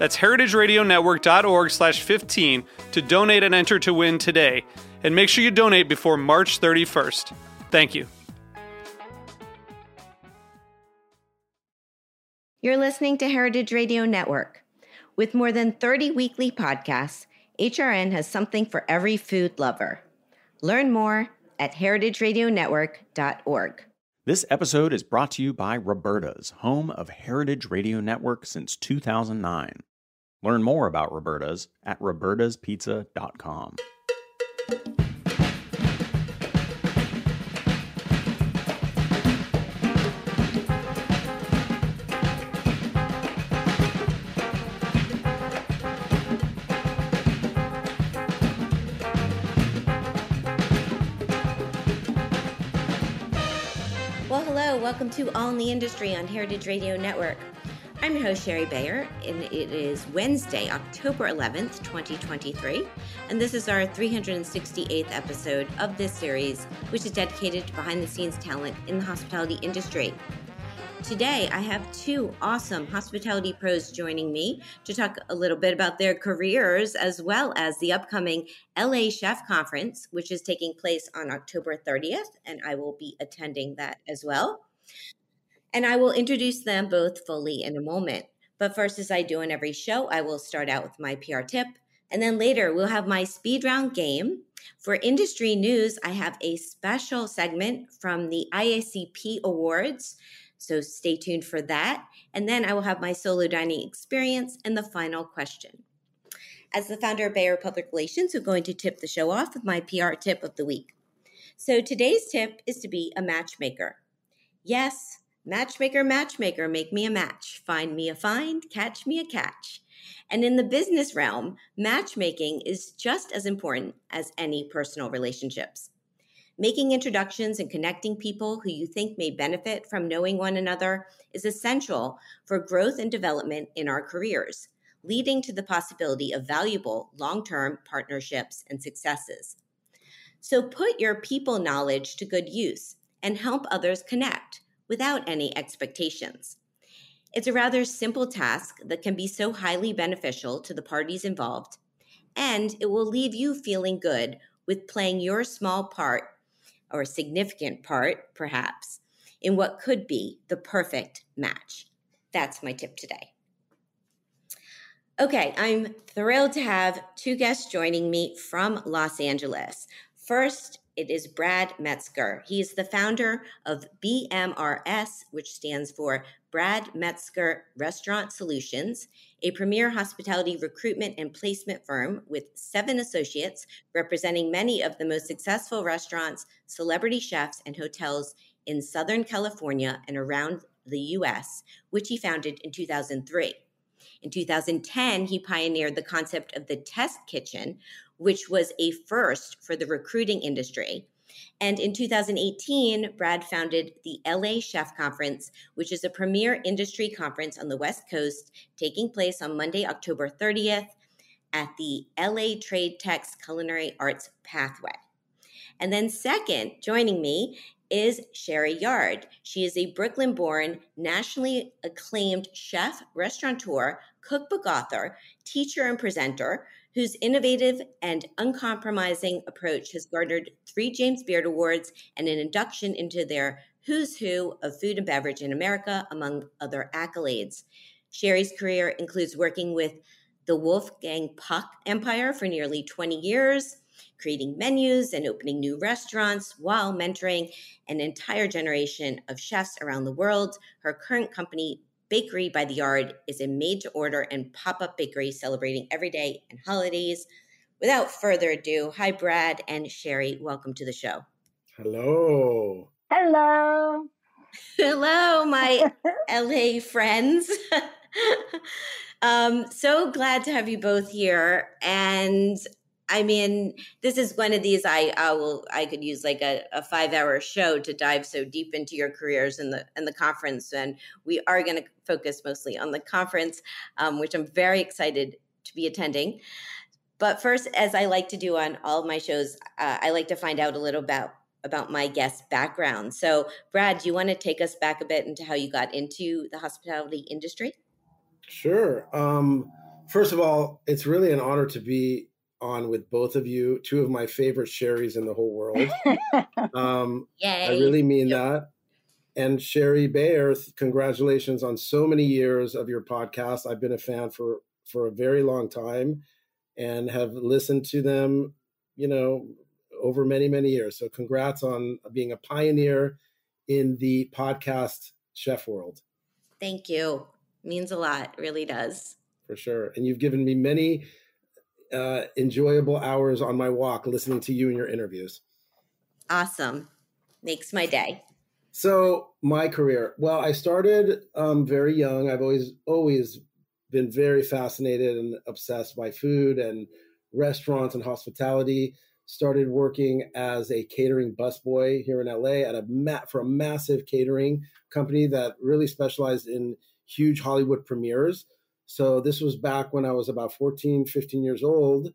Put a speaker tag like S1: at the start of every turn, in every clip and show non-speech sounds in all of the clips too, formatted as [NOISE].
S1: That's heritageradionetwork.org slash 15 to donate and enter to win today. And make sure you donate before March 31st. Thank you.
S2: You're listening to Heritage Radio Network. With more than 30 weekly podcasts, HRN has something for every food lover. Learn more at heritageradionetwork.org.
S3: This episode is brought to you by Roberta's, home of Heritage Radio Network since 2009. Learn more about Roberta's at robertaspizza.com.
S2: Well, hello, welcome to All in the Industry on Heritage Radio Network. I'm your host, Shari Bayer, and it is Wednesday, October 11th, 2023, and this is our 368th episode of this series, which is dedicated to behind the scenes talent in the hospitality industry. Today, I have two awesome hospitality pros joining me to talk a little bit about their careers as well as the upcoming LA Chef Conference, which is taking place on October 30th, and I will be attending that as well. And I will introduce them both fully in a moment. But first, as I do in every show, I will start out with my PR tip. And then later, we'll have my speed round game. For industry news, I have a special segment from the IACP Awards. So stay tuned for that. And then I will have my solo dining experience and the final question. As the founder of Bayer Public Relations, I'm going to tip the show off with my PR tip of the week. So today's tip is to be a matchmaker. Yes, matchmaker, matchmaker, make me a match. Find me a find, catch me a catch. And in the business realm, matchmaking is just as important as any personal relationships. Making introductions and connecting people who you think may benefit from knowing one another is essential for growth and development in our careers, leading to the possibility of valuable long term partnerships and successes. So put your people knowledge to good use and help others connect without any expectations. It's a rather simple task that can be so highly beneficial to the parties involved, and it will leave you feeling good with playing your small part, or significant part, perhaps, in what could be the perfect match. That's my tip today. Okay, I'm thrilled to have two guests joining me from Los Angeles. First, it is Brad Metzger. He is the founder of BMRS, which stands for Brad Metzger Restaurant Solutions, a premier hospitality recruitment and placement firm with seven associates representing many of the most successful restaurants, celebrity chefs, and hotels in Southern California and around the US, which he founded in 2003. In 2010, he pioneered the concept of the test kitchen, which was a first for the recruiting industry. And in 2018, Brad founded the LA Chef Conference, which is a premier industry conference on the West Coast taking place on Monday, October 30th at the LA Trade Techs Culinary Arts Pathway. And then, second, joining me is Sherry Yard. She is a Brooklyn born, nationally acclaimed chef, restaurateur, cookbook author, teacher, and presenter whose innovative and uncompromising approach has garnered three James Beard Awards and an induction into their Who's Who of Food and Beverage in America, among other accolades. Sherry's career includes working with the Wolfgang Puck Empire for nearly 20 years, creating menus and opening new restaurants while mentoring an entire generation of chefs around the world. Her current company, Bakery by the Yard, is a made to order and pop up bakery celebrating every day and holidays. Without further ado, hi, Brad and Sherry. Welcome to the show.
S4: Hello.
S5: Hello.
S2: Hello, my [LAUGHS] LA friends. [LAUGHS] um, so glad to have you both here. And I mean, this is one of these I, I will I could use like a, a five hour show to dive so deep into your careers in the in the conference, and we are going to focus mostly on the conference, um, which I'm very excited to be attending. But first, as I like to do on all of my shows, uh, I like to find out a little about about my guest background. So, Brad, do you want to take us back a bit into how you got into the hospitality industry?
S4: Sure. Um, first of all, it's really an honor to be on with both of you, two of my favorite Sherrys in the whole world. [LAUGHS] um,
S2: Yay.
S4: I really mean that. And Shari Bayer, congratulations on so many years of your podcast. I've been a fan for for a very long time and have listened to them, you know, over many, many years. So congrats on being a pioneer in the podcast chef world.
S2: Thank you. Means a lot, really does.
S4: For sure. And you've given me many uh, enjoyable hours on my walk listening to you and your interviews.
S2: Awesome. Makes my day.
S4: So my career. Well, I started um, very young. I've always always been very fascinated and obsessed by food and restaurants and hospitality started working as a catering busboy here in LA at a ma- for a massive catering company that really specialized in huge Hollywood premieres. So this was back when I was about 14, 15 years old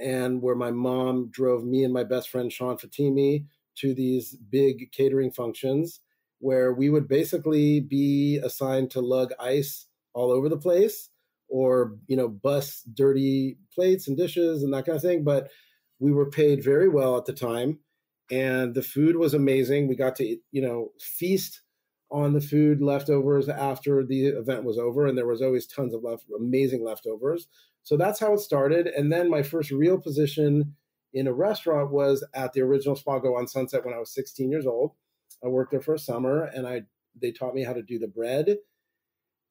S4: and where my mom drove me and my best friend Sean Fatimi to these big catering functions where we would basically be assigned to lug ice all over the place or you know bus dirty plates and dishes and that kind of thing but we were paid very well at the time, and the food was amazing. We got to, you know, feast on the food leftovers after the event was over, and there was always tons of left, amazing leftovers. So that's how it started. And then my first real position in a restaurant was at the original Spago on Sunset when I was 16 years old. I worked there for a summer, and I they taught me how to do the bread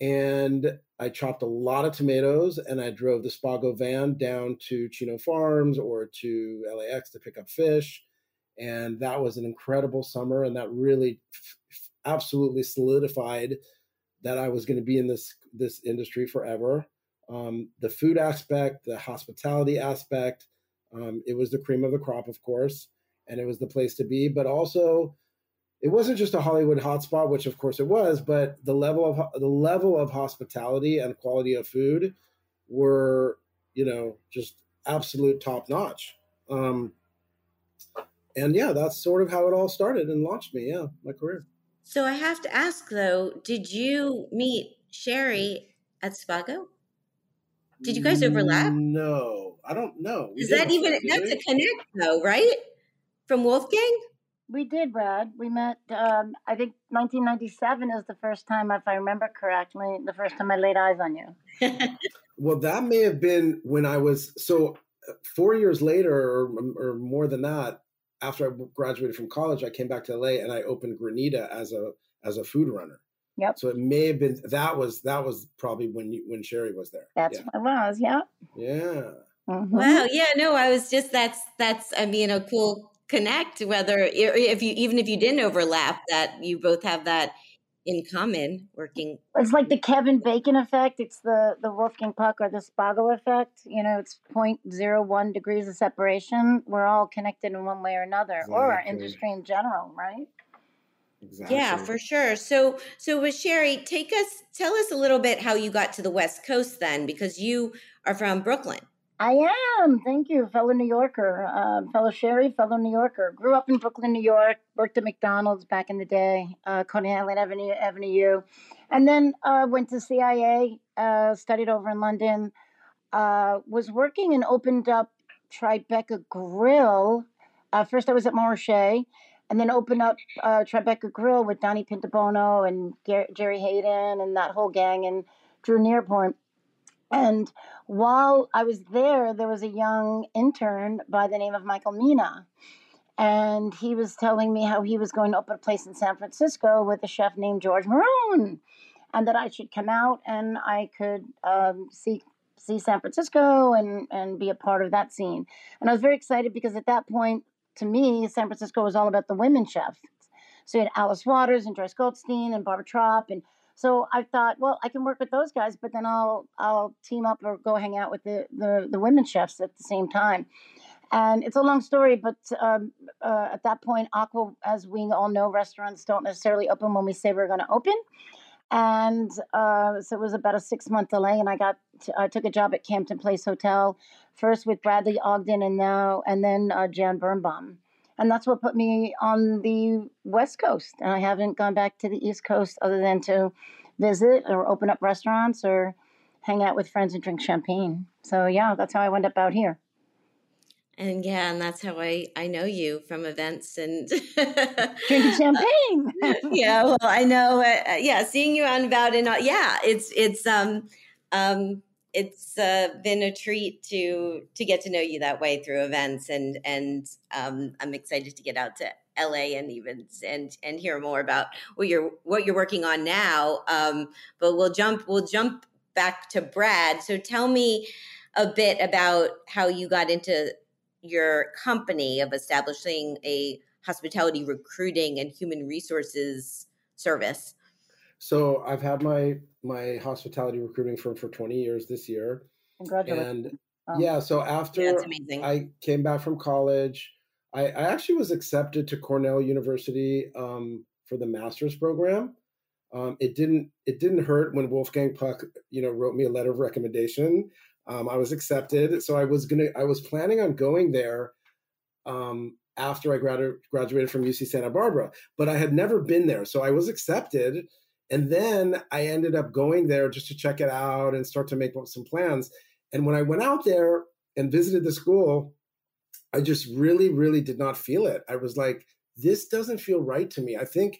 S4: and I chopped a lot of tomatoes and I drove the Spago van down to Chino Farms or to LAX to pick up fish. And that was an incredible summer. And that really f- absolutely solidified that I was going to be in this, this industry forever. Um, the food aspect, the hospitality aspect, um, it was the cream of the crop, of course, and it was the place to be. But also, it wasn't just a Hollywood hotspot, which of course it was, but the level of the level of hospitality and quality of food were, you know, just absolute top notch. Um, and yeah, that's sort of how it all started and launched me. Yeah, my career.
S2: So I have to ask though, did you meet Sherry at Spago? Did you guys overlap?
S4: No, I don't know.
S2: We Is that even that's a connect though, right? From Wolfgang?
S5: We did, Brad. We met, um, I think 1997 is the first time, if I remember correctly, the first time I laid eyes on you. [LAUGHS]
S4: well, that may have been when I was, so uh, four years later or, or more than that, after I graduated from college, I came back to LA and I opened Granita as a as a food runner.
S5: Yep.
S4: So it may have been that was that was probably when you when Sherry was there.
S5: That's yeah. what it was. Yeah.
S4: Yeah.
S2: Mm-hmm. Wow. Yeah. No, I was just that's that's I mean a cool connect whether if you even if you didn't overlap that you both have that in common working
S5: it's like the kevin bacon effect it's the the wolfgang puck or the spago effect you know it's 0.01 degrees of separation we're all connected in one way or another exactly. or our industry in general right
S2: Exactly. Yeah, for sure. So, so with Sherry, take us, tell us a little bit how you got to the West Coast then, because you are from Brooklyn.
S5: I am. Thank you, fellow New Yorker, uh, fellow Sherry, fellow New Yorker. Grew up in Brooklyn, New York. Worked at McDonald's back in the day, uh, Coney Island Avenue, Avenue U, and then uh, went to CIA. Uh, studied over in London. Uh, was working and opened up Tribeca Grill. Uh, first, I was at Marche, and then opened up uh, Tribeca Grill with Donnie Pintabona and Jerry Hayden and that whole gang and Drew Nieporent And while I was there, there was a young intern by the name of Michael Mina. And he was telling me how he was going to open a place in San Francisco with a chef named George Morrone, and that I should come out and I could um, see see San Francisco and and be a part of that scene. And I was very excited because at that point, to me, San Francisco was all about the women chefs. So you had Alice Waters and Joyce Goldstein and Barbara Tropp and so I thought, well, I can work with those guys, but then I'll I'll team up or go hang out with the the, the women chefs at the same time. And it's a long story, but um, uh, at that point, Aqua, as we all know, restaurants don't necessarily open when we say we're going to open. And uh, so it was about a six month delay, and I got to, I took a job at Campton Place Hotel, first with Bradley Ogden, and now and then uh, Jan Birnbaum and that's what put me on the West Coast. And I haven't gone back to the East Coast other than to visit or open up restaurants or hang out with friends and drink champagne. So yeah, that's how I wound up out here.
S2: And yeah, and that's how I I know you from events and [LAUGHS]
S5: drinking champagne. [LAUGHS]
S2: yeah, well, I know. Uh, yeah, seeing you on about, and uh, yeah, it's it's um um it's uh, been a treat to to get to know you that way through events, and and um, I'm excited to get out to LA and even and and hear more about what you're what you're working on now. Um, but we'll jump we'll jump back to Brad. So tell me a bit about how you got into your company of establishing a hospitality recruiting and human resources service.
S4: So I've had my my hospitality recruiting firm for 20 years this year.
S5: Congratulations.
S4: And oh. yeah, so after I came back from college, I, I, actually was accepted to Cornell University um, for the master's program. Um, it didn't it didn't hurt when Wolfgang Puck, you know, wrote me a letter of recommendation. Um, I was accepted, so I was gonna I was planning on going there um, after I gradu- graduated from UC Santa Barbara, but I had never been there, so I was accepted and then I ended up going there just to check it out and start to make some plans. And when I went out there and visited the school, I just really, really did not feel it. I was like, this doesn't feel right to me. I think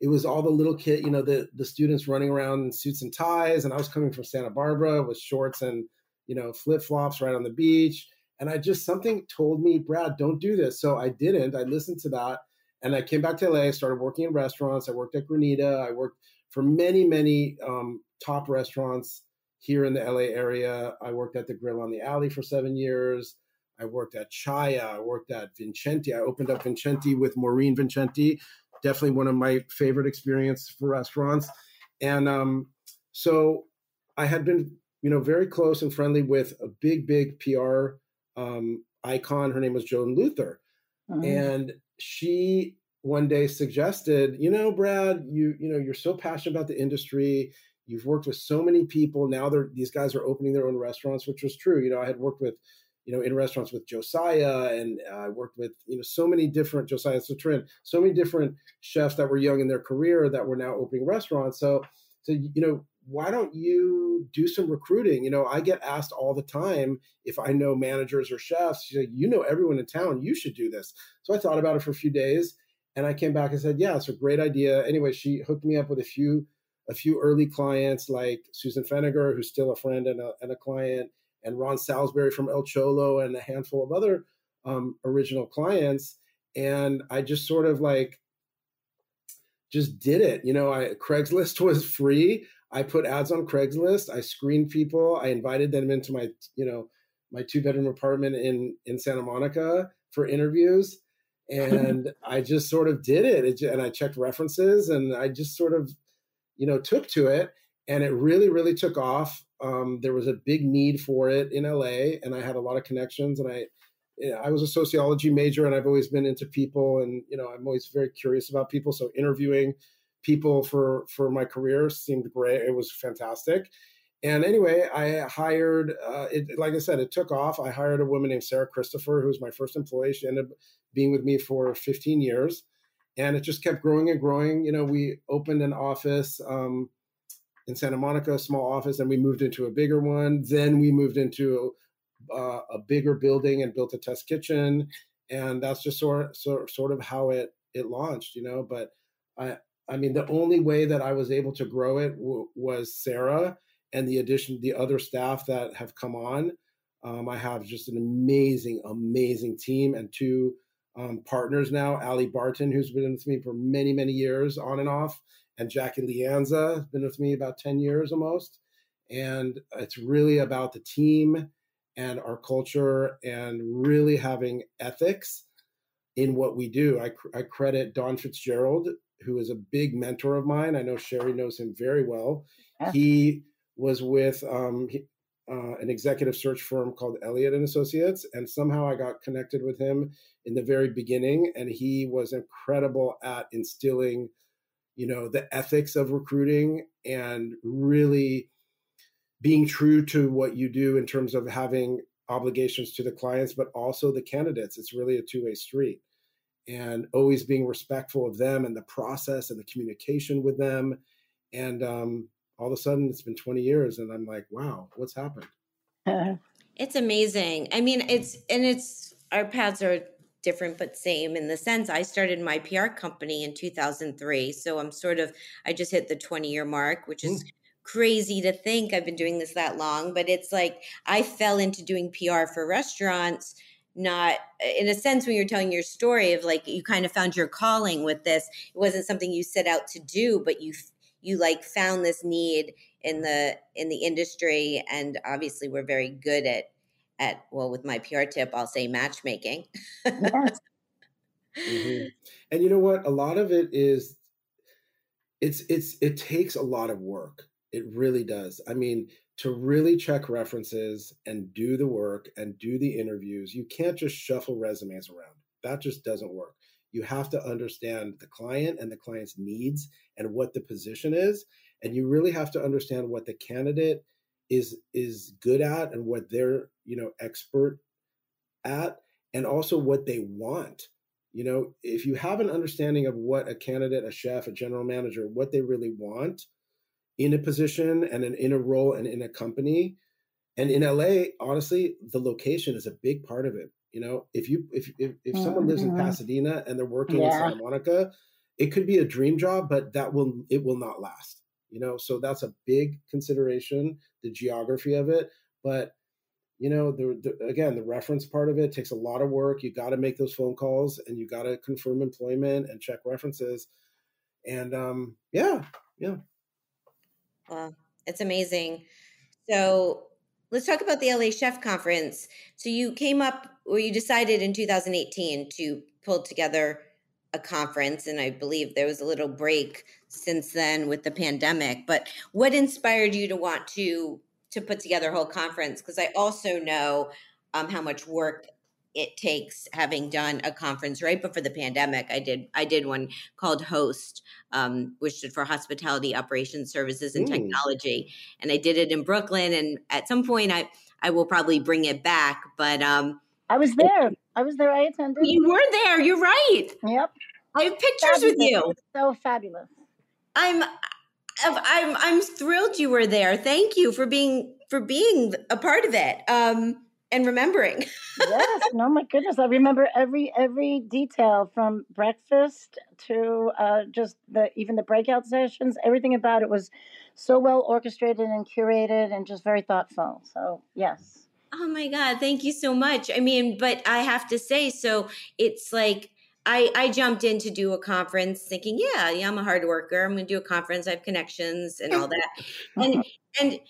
S4: it was all the little kid, you know, the the students running around in suits and ties, and I was coming from Santa Barbara with shorts and you know flip flops right on the beach, and I just something told me, Brad, don't do this. So I didn't. I listened to that, and I came back to LA. Started working in restaurants. I worked at Granita. I worked for many, many um, top restaurants here in the LA area. I worked at the Grill on the Alley for seven years. I worked at Chaya. I worked at Vincenti. I opened up Vincenti with Maureen Vincenti. Definitely one of my favorite experiences for restaurants. And um, so I had been, you know, very close and friendly with a big, big PR um, icon. Her name was Joan Luther, mm-hmm. and she one day suggested, you know, Brad, you you know, you're so passionate about the industry. You've worked with so many people. Now they're these guys are opening their own restaurants, which was true. You know, I had worked with, you know, in restaurants with Josiah, and I worked with you know so many different Josiah Citrin, so many different chefs that were young in their career that were now opening restaurants. So, so you know, why don't you do some recruiting? You know, I get asked all the time if I know managers or chefs. You know, you know everyone in town. You should do this. So I thought about it for a few days and I came back and said, yeah, it's a great idea. Anyway, she hooked me up with a few a few early clients like Susan Feniger, who's still a friend and a, and a client, and Ron Salisbury from El Cholo, and a handful of other um, original clients. And I just sort of like just did it. You know, I Craigslist [LAUGHS] was free. I put ads on Craigslist. I screened people. I invited them into my, you know, my two bedroom apartment in in Santa Monica for interviews [LAUGHS] and I just sort of did it. and I checked references, and I just sort of, you know, took to it, and it really, really took off. Um, there was a big need for it in LA, and I had a lot of connections, and I. You know, I was a sociology major, and I've always been into people, and you know, I'm always very curious about people. So interviewing people for for my career seemed great. It was fantastic, and anyway, I hired, uh, it, like I said, it took off. I hired a woman named Sarah Christopher, who was my first employee. She ended up being with me for 15 years. And it just kept growing and growing. You know, we opened an office um, in Santa Monica, a small office, and we moved into a bigger one. Then we moved into uh, a bigger building and built a test kitchen. And that's just sort, sort, sort of how it, it launched, you know. But I, I mean, the only way that I was able to grow it w- was Sarah and the addition, the other staff that have come on. Um, I have just an amazing, amazing team and two um, partners now. Ali Barton, who's been with me for many, many years on and off, and Jackie Lianza has been with me about 10 years almost. And it's really about the team and our culture and really having ethics in what we do. I, I credit Don Fitzgerald, who is a big mentor of mine. I know Sherry knows him very well. Yeah. He was with um, uh, an executive search firm called Elliott and Associates, and somehow I got connected with him in the very beginning, and he was incredible at instilling, you know, the ethics of recruiting and really being true to what you do in terms of having obligations to the clients, but also the candidates. It's really a two way street. And always being respectful of them and the process and the communication with them. And um, all of a sudden, it's been 20 years, and I'm like, wow, what's happened? [LAUGHS]
S2: it's amazing. I mean, it's, and it's, our paths are different but same in the sense I started my PR company in 2003. So I'm sort of, I just hit the 20 year mark, which is. Mm crazy to think I've been doing this that long, but it's like I fell into doing PR for restaurants not in a sense when you're telling your story of like you kind of found your calling with this it wasn't something you set out to do but you you like found this need in the in the industry and obviously we're very good at at well with my PR tip I'll say matchmaking yes. [LAUGHS]
S4: mm-hmm. and you know what a lot of it is it's it's it takes a lot of work it really does. I mean, to really check references and do the work and do the interviews, you can't just shuffle resumes around. That just doesn't work. You have to understand the client and the client's needs and what the position is. And you really have to understand what the candidate is is good at and what they're, you know, expert at and also what they want. You know, if you have an understanding of what a candidate, a chef, a general manager, what they really want, in a position and in a role and in a company. And in LA, honestly, the location is a big part of it. You know, if you if if, if mm-hmm. someone lives in mm-hmm. Pasadena and they're working yeah. in Santa Monica, it could be a dream job, but that will it will not last. You know, so that's a big consideration, the geography of it. But you know, the, the again, the reference part of it takes a lot of work. You got to make those phone calls and you got to confirm employment and check references. And um, yeah, yeah.
S2: Well, it's amazing. So let's talk about the LA Chef Conference. So you came up, or you decided in 2018 to pull together a conference, and I believe there was a little break since then with the pandemic. But what inspired you to want to to put together a whole conference? Because I also know um, how much work it takes having done a conference right before the pandemic i did i did one called host um, which stood for hospitality operations services and Ooh. technology. And i did it in brooklyn and at some point i i will probably bring it back but um
S5: i was there. I was there. I attended.
S2: You were there. You're right.
S5: Yep.
S2: I have pictures fabulous. with you
S5: so fabulous.
S2: I'm i'm i'm thrilled you were there. Thank you for being for being a part of it. Um and remembering.
S5: yes, no, my goodness, I remember every every detail from breakfast to uh, just the even the breakout sessions. Everything about it was so well orchestrated and curated, and just very thoughtful. So yes.
S2: Oh my God, thank you so much. I mean, but I have to say, so it's like I, I jumped in to do a conference thinking, yeah, yeah, I'm a hard worker. I'm going to do a conference. I have connections and all that. and, and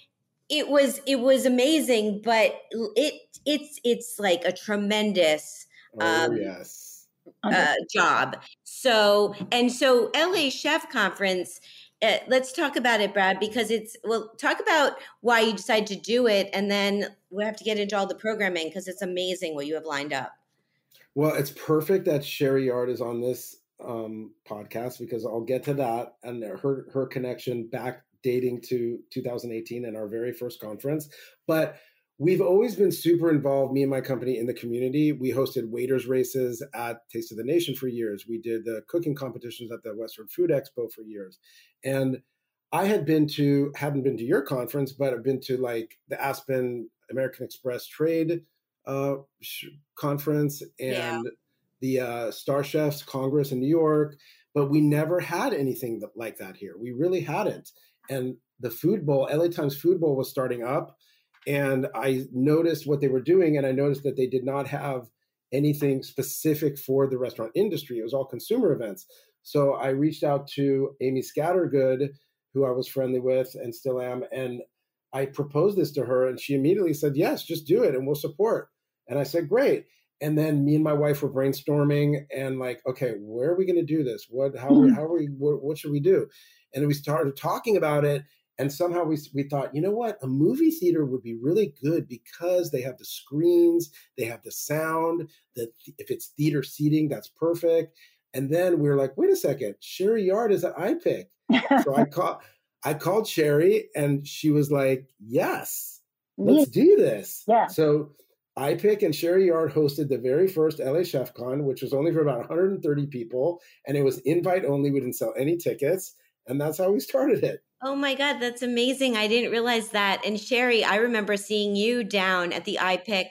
S2: it was it was amazing, but it it's it's like a tremendous
S4: oh, um, yes.
S2: uh, job. So and so LA Chef Conference. Uh, let's talk about it, Brad, because it's well. Talk about why you decided to do it, and then we have to get into all the programming because it's amazing what you have lined up.
S4: Well, it's perfect that Sherry Yard is on this um, podcast because I'll get to that and her her connection back dating to 2018 and our very first conference. But we've always been super involved, me and my company, in the community. We hosted waiters races at Taste of the Nation for years. We did the cooking competitions at the Western Food Expo for years. And I had been to, hadn't been to your conference, but I've been to like the Aspen American Express Trade uh, conference and yeah. the uh, Star Chefs Congress in New York. But we never had anything like that here. We really hadn't. And the food bowl, LA Times Food Bowl was starting up. And I noticed what they were doing, and I noticed that they did not have anything specific for the restaurant industry. It was all consumer events. So I reached out to Amy Scattergood, who I was friendly with and still am, and I proposed this to her, and she immediately said, "Yes, just do it, and we'll support." And I said, "Great." And then me and my wife were brainstorming and like, okay, where are we going to do this? What, how, mm-hmm. how are we, what, what should we do? And we started talking about it, and somehow we we thought, you know what, a movie theater would be really good because they have the screens, they have the sound. That if it's theater seating, that's perfect. And then we were like, wait a second, Sherry Yard is at iPic. so I [LAUGHS] called I called Sherry and she was like, yes, let's do this.
S5: Yeah.
S4: So iPic and Sherry Yard hosted the very first LA Chef Con, which was only for about 130 people, and it was invite only. We didn't sell any tickets, and that's how we started it.
S2: Oh my God, that's amazing. I didn't realize that. And Sherry, I remember seeing you down at the iPic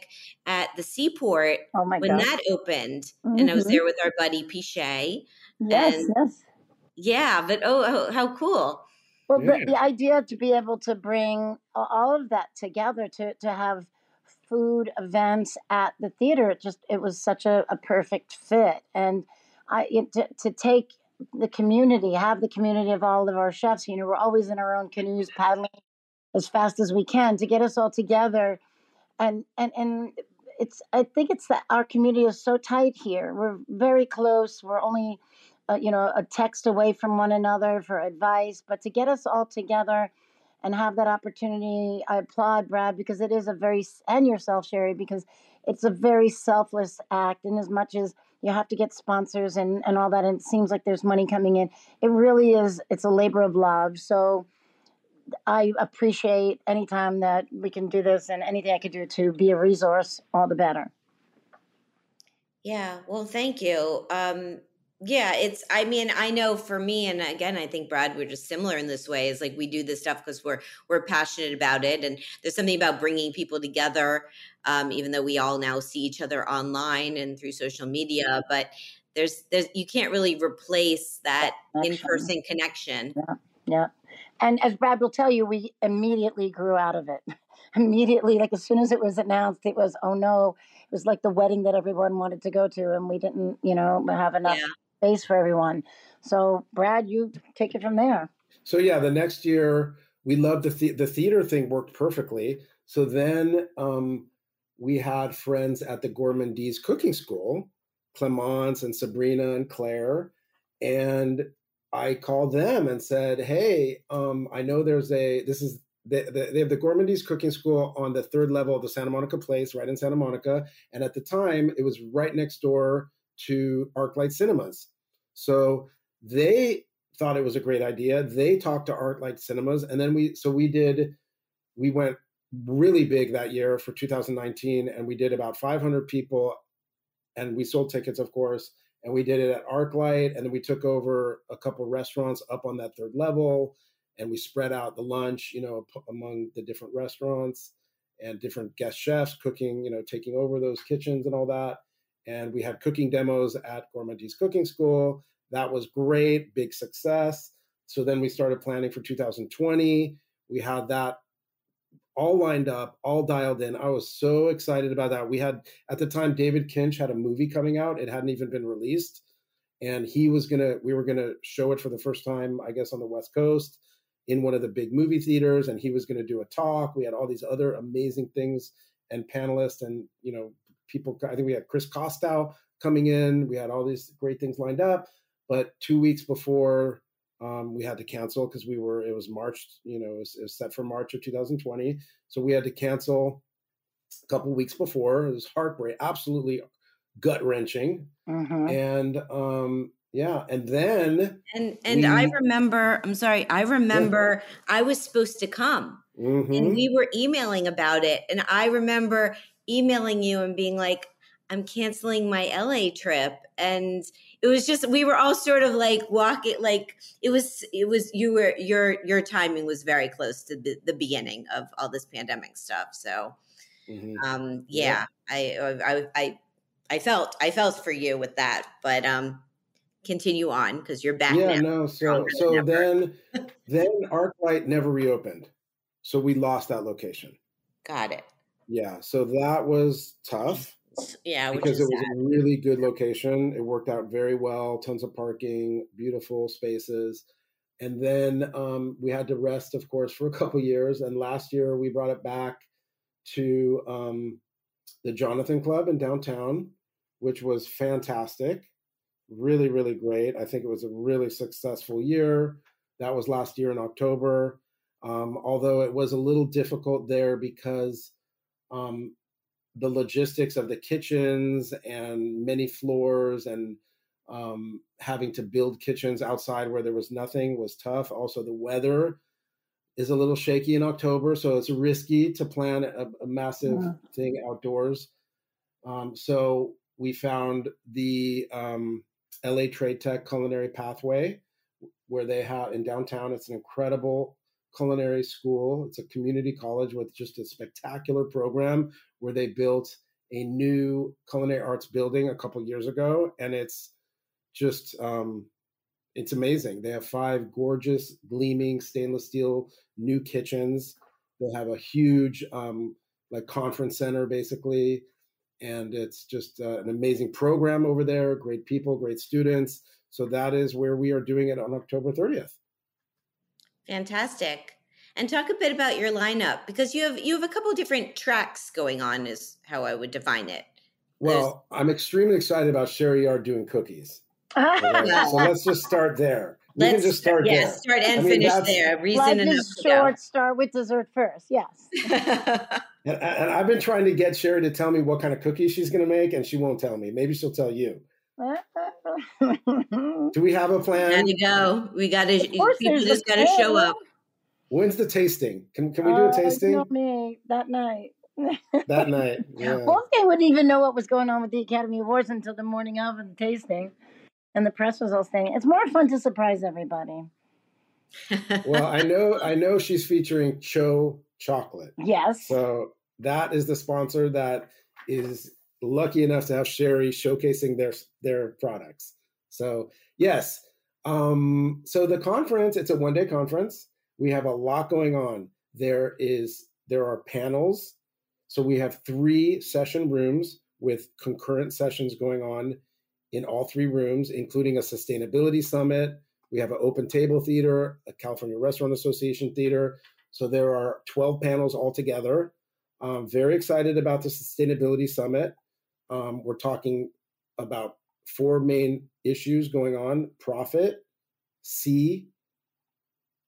S2: at the seaport
S5: oh my
S2: when
S5: God.
S2: that opened. Mm-hmm. And I was mm-hmm. there with our buddy Pichet.
S5: Yes, and yes.
S2: Yeah, but oh, oh how cool.
S5: Well, yeah. the, the idea to be able to bring all of that together to, to have food events at the theater, it just, it was such a, a perfect fit. And I, it, to, to take the community, have the community of all of our chefs. You know, we're always in our own canoes paddling as fast as we can to get us all together. And and and it's I think it's that our community is so tight here. We're very close. We're only uh, you know a text away from one another for advice, but to get us all together and have that opportunity, I applaud Brad because it is a very and yourself, Sherry, because it's a very selfless act. In as much as you have to get sponsors and, and all that and it seems like there's money coming in. It really is it's a labor of love. So i appreciate anytime that we can do this and anything i could do to be a resource all the better.
S2: Yeah well thank you. Um yeah it's i mean i know for me and again i think brad we're just similar in this way is like we do this stuff because we're we're passionate about it and there's something about bringing people together um, even though we all now see each other online and through social media but there's there's you can't really replace that in-person connection.
S5: Yeah yeah. And as brad will tell you we immediately grew out of it. [LAUGHS] Immediately like as soon as it was announced it was oh no. It was like the wedding that everyone wanted to go to and we didn't you know have enough yeah space for everyone. So, Brad, you take it from there.
S4: So, yeah, the next year we loved the the, the theater thing worked perfectly. So then um, we had friends at the Gourmandise Cooking School, Clemence and Sabrina and Claire, and I called them and said, "Hey, um, I know there's a this is they, they have the Gourmandise Cooking School on the third level of the Santa Monica Place, right in Santa Monica, and at the time it was right next door to ArcLight Cinemas. So they thought it was a great idea. They talked to Art ArcLight Cinemas, and then we so we did we went really big that year for 2019, and we did about 500 people, and we sold tickets, of course, and we did it at ArcLight, and then we took over a couple restaurants up on that third level, and we spread out the lunch, you know, among the different restaurants and different guest chefs cooking, you know, taking over those kitchens and all that and we had cooking demos at Gourmandise Cooking School. That was great, big success. So then we started planning for 2020. We had that all lined up, all dialed in. I was so excited about that. We had at the time David Kinch had a movie coming out. It hadn't even been released, and he was gonna. We were gonna show it for the first time, I guess, on the West Coast in one of the big movie theaters, and he was gonna do a talk. We had all these other amazing things and panelists, and you know, people. I think we had Chris Kostow coming in. We had all these great things lined up, but two weeks before um, we had to cancel because we were it was March. You know, it was, it was, set for March of 2020, so we had to cancel a couple weeks before. It was heartbreak, absolutely gut wrenching, mm-hmm. and um, yeah, and then
S2: and and we, I remember. I'm sorry. I remember yeah. I was supposed to come. Mm-hmm. And we were emailing about it. And I remember emailing you and being like, I'm canceling my LA trip. And it was just we were all sort of like walking like it was it was you were your your timing was very close to the, the beginning of all this pandemic stuff. So mm-hmm. um yeah, yeah, I I I I felt I felt for you with that. But um continue on because you're back.
S4: Yeah,
S2: now.
S4: no. So so then [LAUGHS] then ArcLight never reopened, so we lost that location.
S2: Got it.
S4: Yeah, so that was tough.
S2: Yeah,
S4: because it was
S2: sad.
S4: a really good location. It worked out very well. Tons of parking, beautiful spaces, and then um, we had to rest, of course, for a couple years. And last year we brought it back to um, the Jonathan Club in downtown, which was fantastic. Really, really great. I think it was a really successful year. That was last year in October. Um, although it was a little difficult there because um, the logistics of the kitchens and many floors and um, having to build kitchens outside where there was nothing was tough. Also, the weather is a little shaky in October, so it's risky to plan a, a massive yeah. thing outdoors. Um, so we found the um, LA Trade Tech Culinary Pathway, where they have in downtown. It's an incredible culinary school. It's a community college with just a spectacular program where they built a new culinary arts building a couple years ago, and it's just um, it's amazing. They have five gorgeous, gleaming stainless steel new kitchens. They have a huge um, like conference center, basically, and it's just uh, an amazing program over there. Great people, great students. So that is where we are doing it on October 30th.
S2: Fantastic. And talk a bit about your lineup because you have you have a couple different tracks going on is how I would define it.
S4: Well, There's... I'm extremely excited about Sherry Yard doing cookies. [LAUGHS] Okay? so let's just start there. We let's, can just start
S2: yeah,
S4: there.
S2: start and I mean, finish there. Reason
S5: Life
S2: enough
S5: is short. Start with dessert first. Yes. [LAUGHS]
S4: and, and I've been trying to get Sherry to tell me what kind of cookies she's going to make, and she won't tell me. Maybe she'll tell you. [LAUGHS] Do we have a plan?
S2: We gotta go. We gotta. People just gotta show up.
S4: When's the tasting? Can can we do a
S5: Uh,
S4: tasting
S5: you know me that night.
S4: that night? [LAUGHS] Yeah.
S5: Wolfgang wouldn't even know what was going on with the Academy Awards until the morning of the tasting, and the press was all saying it's more fun to surprise everybody. [LAUGHS]
S4: Well, I know I know she's featuring Cho chocolate.
S5: Yes.
S4: So that is the sponsor that is lucky enough to have Sherry showcasing their their products. So yes. Um, so the conference, it's a one day conference. We have a lot going on. There is there are panels. So we have three session rooms with concurrent sessions going on in all three rooms, including a sustainability summit. We have an open table theater, a California Restaurant Association theater. So there are 12 panels altogether. I'm very excited about the sustainability summit. Um, we're talking about four main issues going on profit, sea,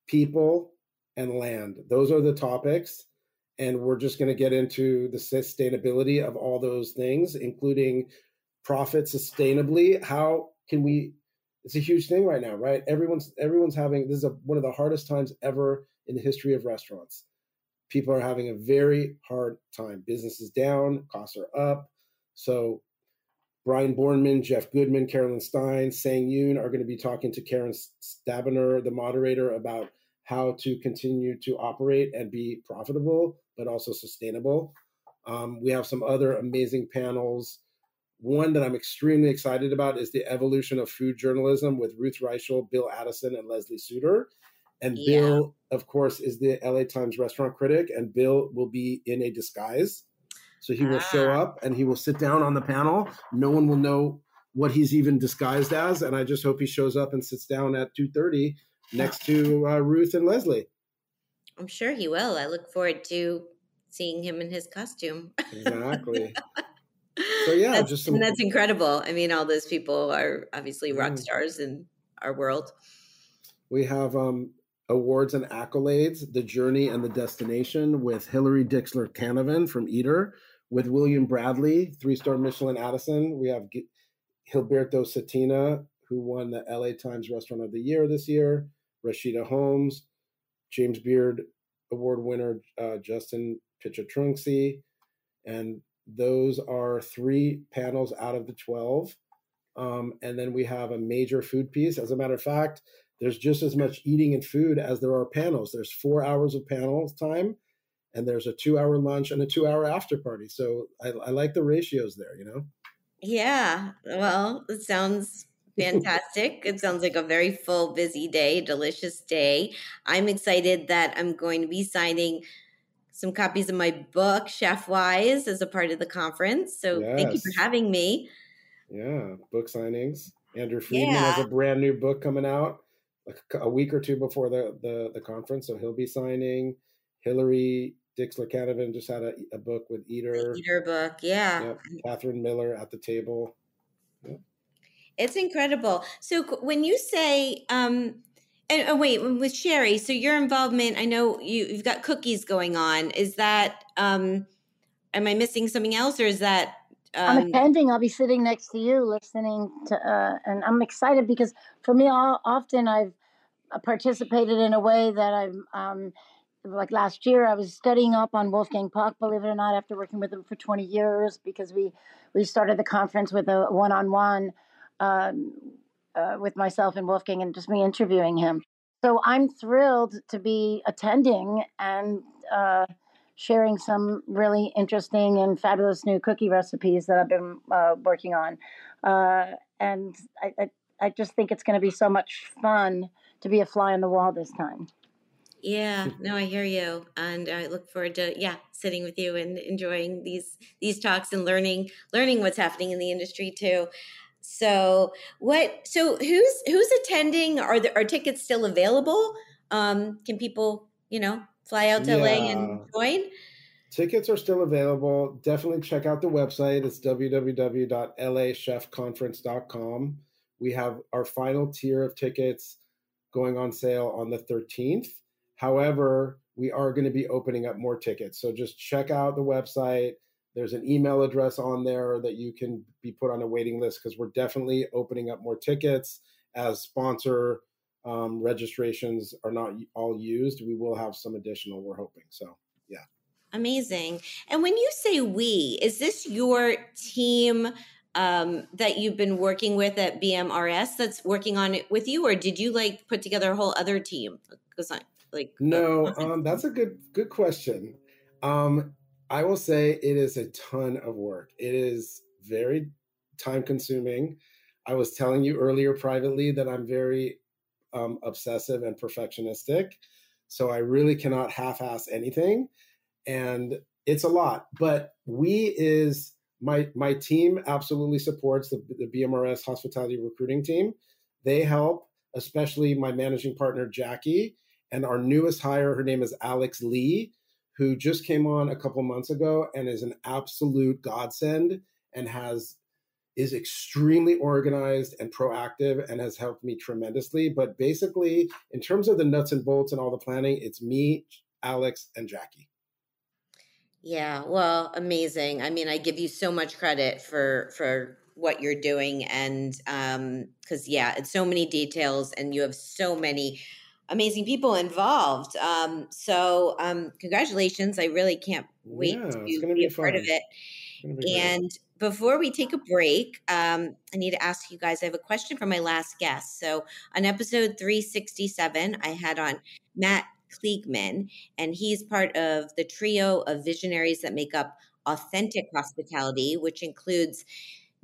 S4: people, and land. Those are the topics. And we're just going to get into the sustainability of all those things, including profit sustainably. How can we? It's a huge thing right now, right? Everyone's everyone's having this is a, one of the hardest times ever in the history of restaurants. People are having a very hard time. Business is down, costs are up. So Brian Bornman, Jeff Goodman, Carolyn Stein, Sang Yoon are going to be talking to Karen Stabiner, the moderator, about how to continue to operate and be profitable, but also sustainable. Um, we have some other amazing panels. One that I'm extremely excited about is the evolution of food journalism with Ruth Reichl, Bill Addison, and Leslie Suter. And
S2: Yeah.
S4: Bill, of course, is the LA Times restaurant critic, and Bill will be in a disguise. So he will show
S2: Ah.
S4: up and he will sit down on the panel. No one will know what he's even disguised as, and I just hope he shows up and sits down at 2:30 next to uh, Ruth and Leslie.
S2: I'm sure he will. I look forward to seeing him in his costume.
S4: Exactly. [LAUGHS] So, yeah,
S2: that's,
S4: just some-
S2: and that's incredible. I mean, all those people are obviously rock
S4: Mm.
S2: stars in our world.
S4: We have um, awards and accolades, the journey and the destination with Hillary Dixler Canavan from Eater, with William Bradley, three star Michelin Addison. We have G- Gilberto Cetina, who won the LA Times Restaurant of the Year this year, Rashida Holmes, James Beard Award winner uh, Justin Pichetrungsi, and those are three panels out of the 12. Um, and then we have a major food piece. As a matter of fact, there's just as much eating and food as there are panels. There's four hours of panels time, and there's a two hour lunch and a two hour after party. So I, I like the ratios there, you know?
S2: Yeah. Well, it sounds Fantastic. it sounds like a very full, busy day, delicious day. I'm excited that I'm going to be signing some copies of my book, Chefwise, as a part of the conference. So yes. thank you for having me.
S4: Yeah, book signings. Andrew Friedman yeah. has a brand new book coming out a week or two before the, the, the conference, so he'll be signing. Hillary Dixler Canavan just had a, a book with Eater.
S2: The Eater book, yeah. Yep.
S4: Catherine Miller at the table.
S2: Yep. It's incredible. So when you say, um, and oh wait, with Sherry, so your involvement, I know you, you've got cookies going on. Is that, um, am I missing something else or is that
S5: um, I'm attending. I'll be sitting next to you, listening to, uh, and I'm excited because for me, all, often I've uh, participated in a way that I've, um, like last year, I was studying up on Wolfgang Puck. Believe it or not, after working with him for 20 years, because we we started the conference with a one-on-one um, uh, with myself and Wolfgang, and just me interviewing him. So I'm thrilled to be attending and. Uh, sharing some really interesting and fabulous new cookie recipes that I've been uh, working on. Uh, and I, I, I, just think it's going to be so much fun to be a fly on the wall this time.
S2: Yeah, [LAUGHS] no, I hear you, and I look forward to yeah sitting with you and enjoying these these talks and learning learning what's happening in the industry too. So what? So who's who's attending? Are there are tickets still available? Um, can people you know fly out to yeah. LA and join?
S4: Tickets are still available. Definitely check out the website. It's www.lachefconference.com. We have our final tier of tickets going on sale on the 13th. However, we are going to be opening up more tickets. So just check out the website. There's an email address on there that you can be put on a waiting list because we're definitely opening up more tickets as sponsor um, registrations are not all used, we will have some additional. We're hoping. So, yeah.
S2: Amazing. And when you say we, is this your team um, that you've been working with at BMRS that's working on it with you, or did you like put together a whole other team? Because like
S4: no, [LAUGHS] um, that's a good good question. Um, I will say it is a ton of work. It is very time consuming. I was telling you earlier privately that I'm very um, obsessive and perfectionistic. So I really cannot half ass anything. And it's a lot. But we is my my team absolutely supports the, the BMRS hospitality recruiting team. They help, especially my managing partner Jackie, and our newest hire, her name is Alex Lee, who just came on a couple months ago and is an absolute godsend and has is extremely organized and proactive and has helped me tremendously. But basically, in terms of the nuts and bolts and all the planning, it's me, Alex, and Jackie.
S2: Yeah, well, amazing. I mean, I give you so much credit for for what you're doing and um cuz yeah, it's so many details and you have so many amazing people involved. Um so um congratulations. I really can't wait yeah, to be, be a fun. part of it. And before we take a break, um, I need to ask you guys. I have a question for my last guest. So, on episode 367, I had on Matt Kliegman, and he's part of the trio of visionaries that make up Authentic Hospitality, which includes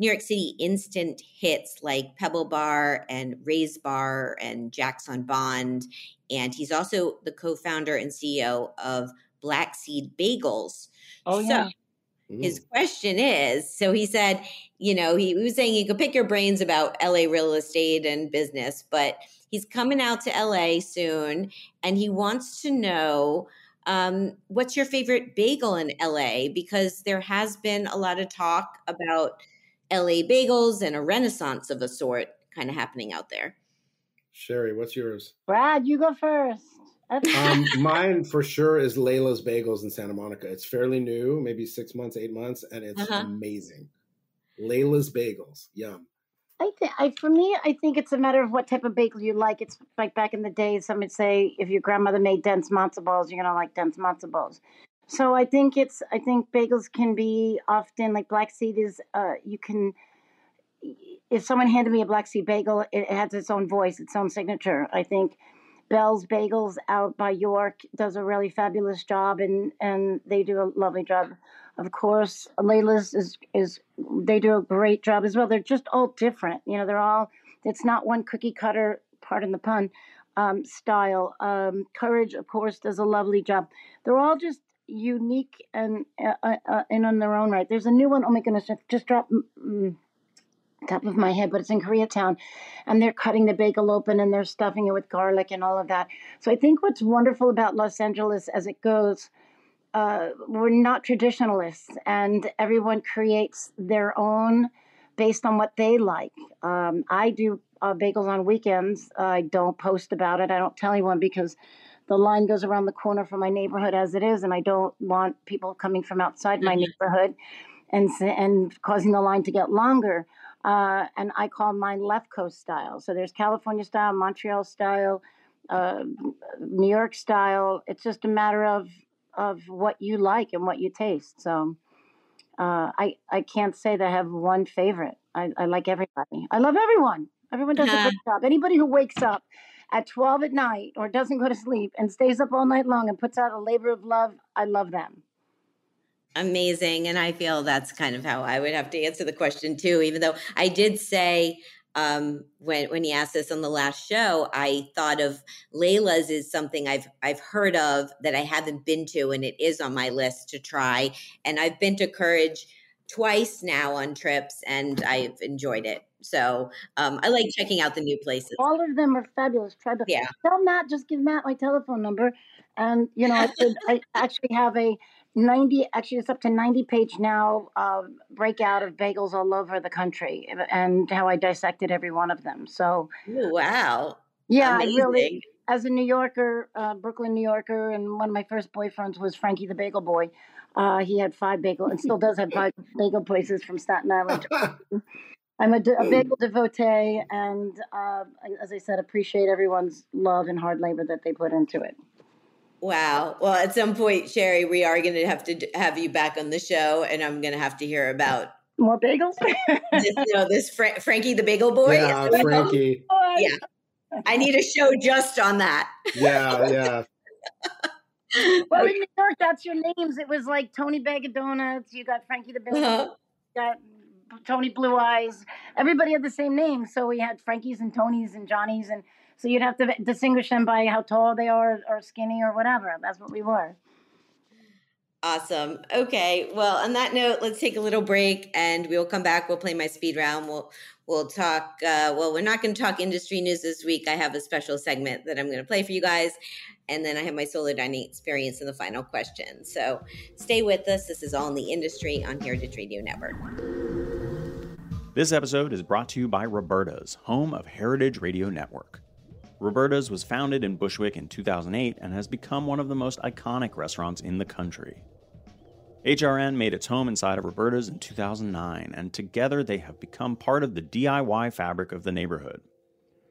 S2: New York City instant hits like Pebble Bar and Ray's Bar and Jac's on Bond. And he's also the co founder and CEO of Black Seed Bagels.
S5: Oh, yeah. So,
S2: his question is so he said, you know, he, he was saying he could pick your brains about LA real estate and business, but he's coming out to LA soon and he wants to know um, what's your favorite bagel in LA? Because there has been a lot of talk about LA bagels and a renaissance of a sort kind of happening out there.
S4: Sherry, what's yours?
S5: Brad, you go first
S4: um, [LAUGHS] mine for sure is Layla's Bagels in Santa Monica. It's fairly new, maybe six months, eight months, and it's uh-huh. amazing. Layla's Bagels, yum.
S5: I think, I for me, I think it's a matter of what type of bagel you like. It's like back in the day, some would say if your grandmother made dense matzo balls, you're gonna like dense matzo balls. So I think it's, I think bagels can be often like black seed is, uh, you can. If someone handed me a black seed bagel, it has its own voice, its own signature. I think Belle's Bagels out by York does a really fabulous job, and and they do a lovely job of course, Layla's is is they do a great job as well. They're just all different. You know, they're all. It's not one cookie cutter. Pardon the pun. Um, style. Um, Courage, of course, does a lovely job. They're all just unique and uh, uh, uh and on their own right. There's a new one. Oh my goodness! I Just dropped. Mm, top of my head, but it's in Koreatown, and they're cutting the bagel open and they're stuffing it with garlic and all of that. So I think what's wonderful about Los Angeles as it goes, uh, we're not traditionalists, and everyone creates their own based on what they like. Um, I do uh, bagels on weekends. I don't post about it. I don't tell anyone because the line goes around the corner from my neighborhood as it is, and I don't want people coming from outside my mm-hmm. neighborhood and and causing the line to get longer. Uh, and I call mine left coast style. So there's California style, Montreal style, uh, New York style. It's just a matter of of what you like and what you taste. So uh, I I can't say that I have one favorite. I, I like everybody. I love everyone. Everyone does a good job. Anybody who wakes up at 12 at night or doesn't go to sleep and stays up all night long and puts out a labor of love, I love them
S2: amazing. And I feel that's kind of how I would have to answer the question too, even though I did say um, when when he asked this on the last show, I thought of Layla's is something I've I've heard of that I haven't been to, and it is on my list to try. And I've been to Courage twice now on trips, and I've enjoyed it. So um, I like checking out the new places.
S5: All of them are fabulous. Try to yeah. tell Matt, just give Matt my telephone number, and you know I, could, I actually have a 90 actually it's up to 90 page now uh, breakout of bagels all over the country and how i dissected every one of them so
S2: Ooh, wow
S5: yeah Amazing. really as a new yorker uh, brooklyn new yorker and one of my first boyfriends was frankie the bagel boy uh, he had five bagel and still does have [LAUGHS] five bagel places from staten island [LAUGHS] i'm a, a bagel devotee and uh, as i said appreciate everyone's love and hard labor that they put into it
S2: Wow. Well, at some point, Sherry, we are going to have to have you back on the show, and I'm going to have to hear about
S5: more bagels. [LAUGHS]
S2: this, you know, this Fra- Frankie the Bagel Boy.
S4: Yeah, Frankie.
S2: Yeah, I need a show just on that.
S4: Yeah, yeah.
S5: Well, in New York, that's your names. It was like Tony Bag of Donuts. You got Frankie the Bagel. Uh-huh. Got Tony Blue Eyes. Everybody had the same name, so we had Frankies and Tonys and Johnnies and so you'd have to distinguish them by how tall they are or skinny or whatever. That's what we were.
S2: Awesome. Okay. Well, on that note, let's take a little break and we'll come back. We'll play my speed round. We'll we'll talk uh, well, we're not going to talk industry news this week. I have a special segment that I'm going to play for you guys. And then I have my solo dining experience in the final question. So stay with us. This is all in the industry on Heritage Radio Network.
S3: This episode is brought to you by Roberta's, home of Heritage Radio Network. Roberta's was founded in Bushwick in 2008 and has become one of the most iconic restaurants in the country. HRN made its home inside of Roberta's in 2009, and together they have become part of the DIY fabric of the neighborhood.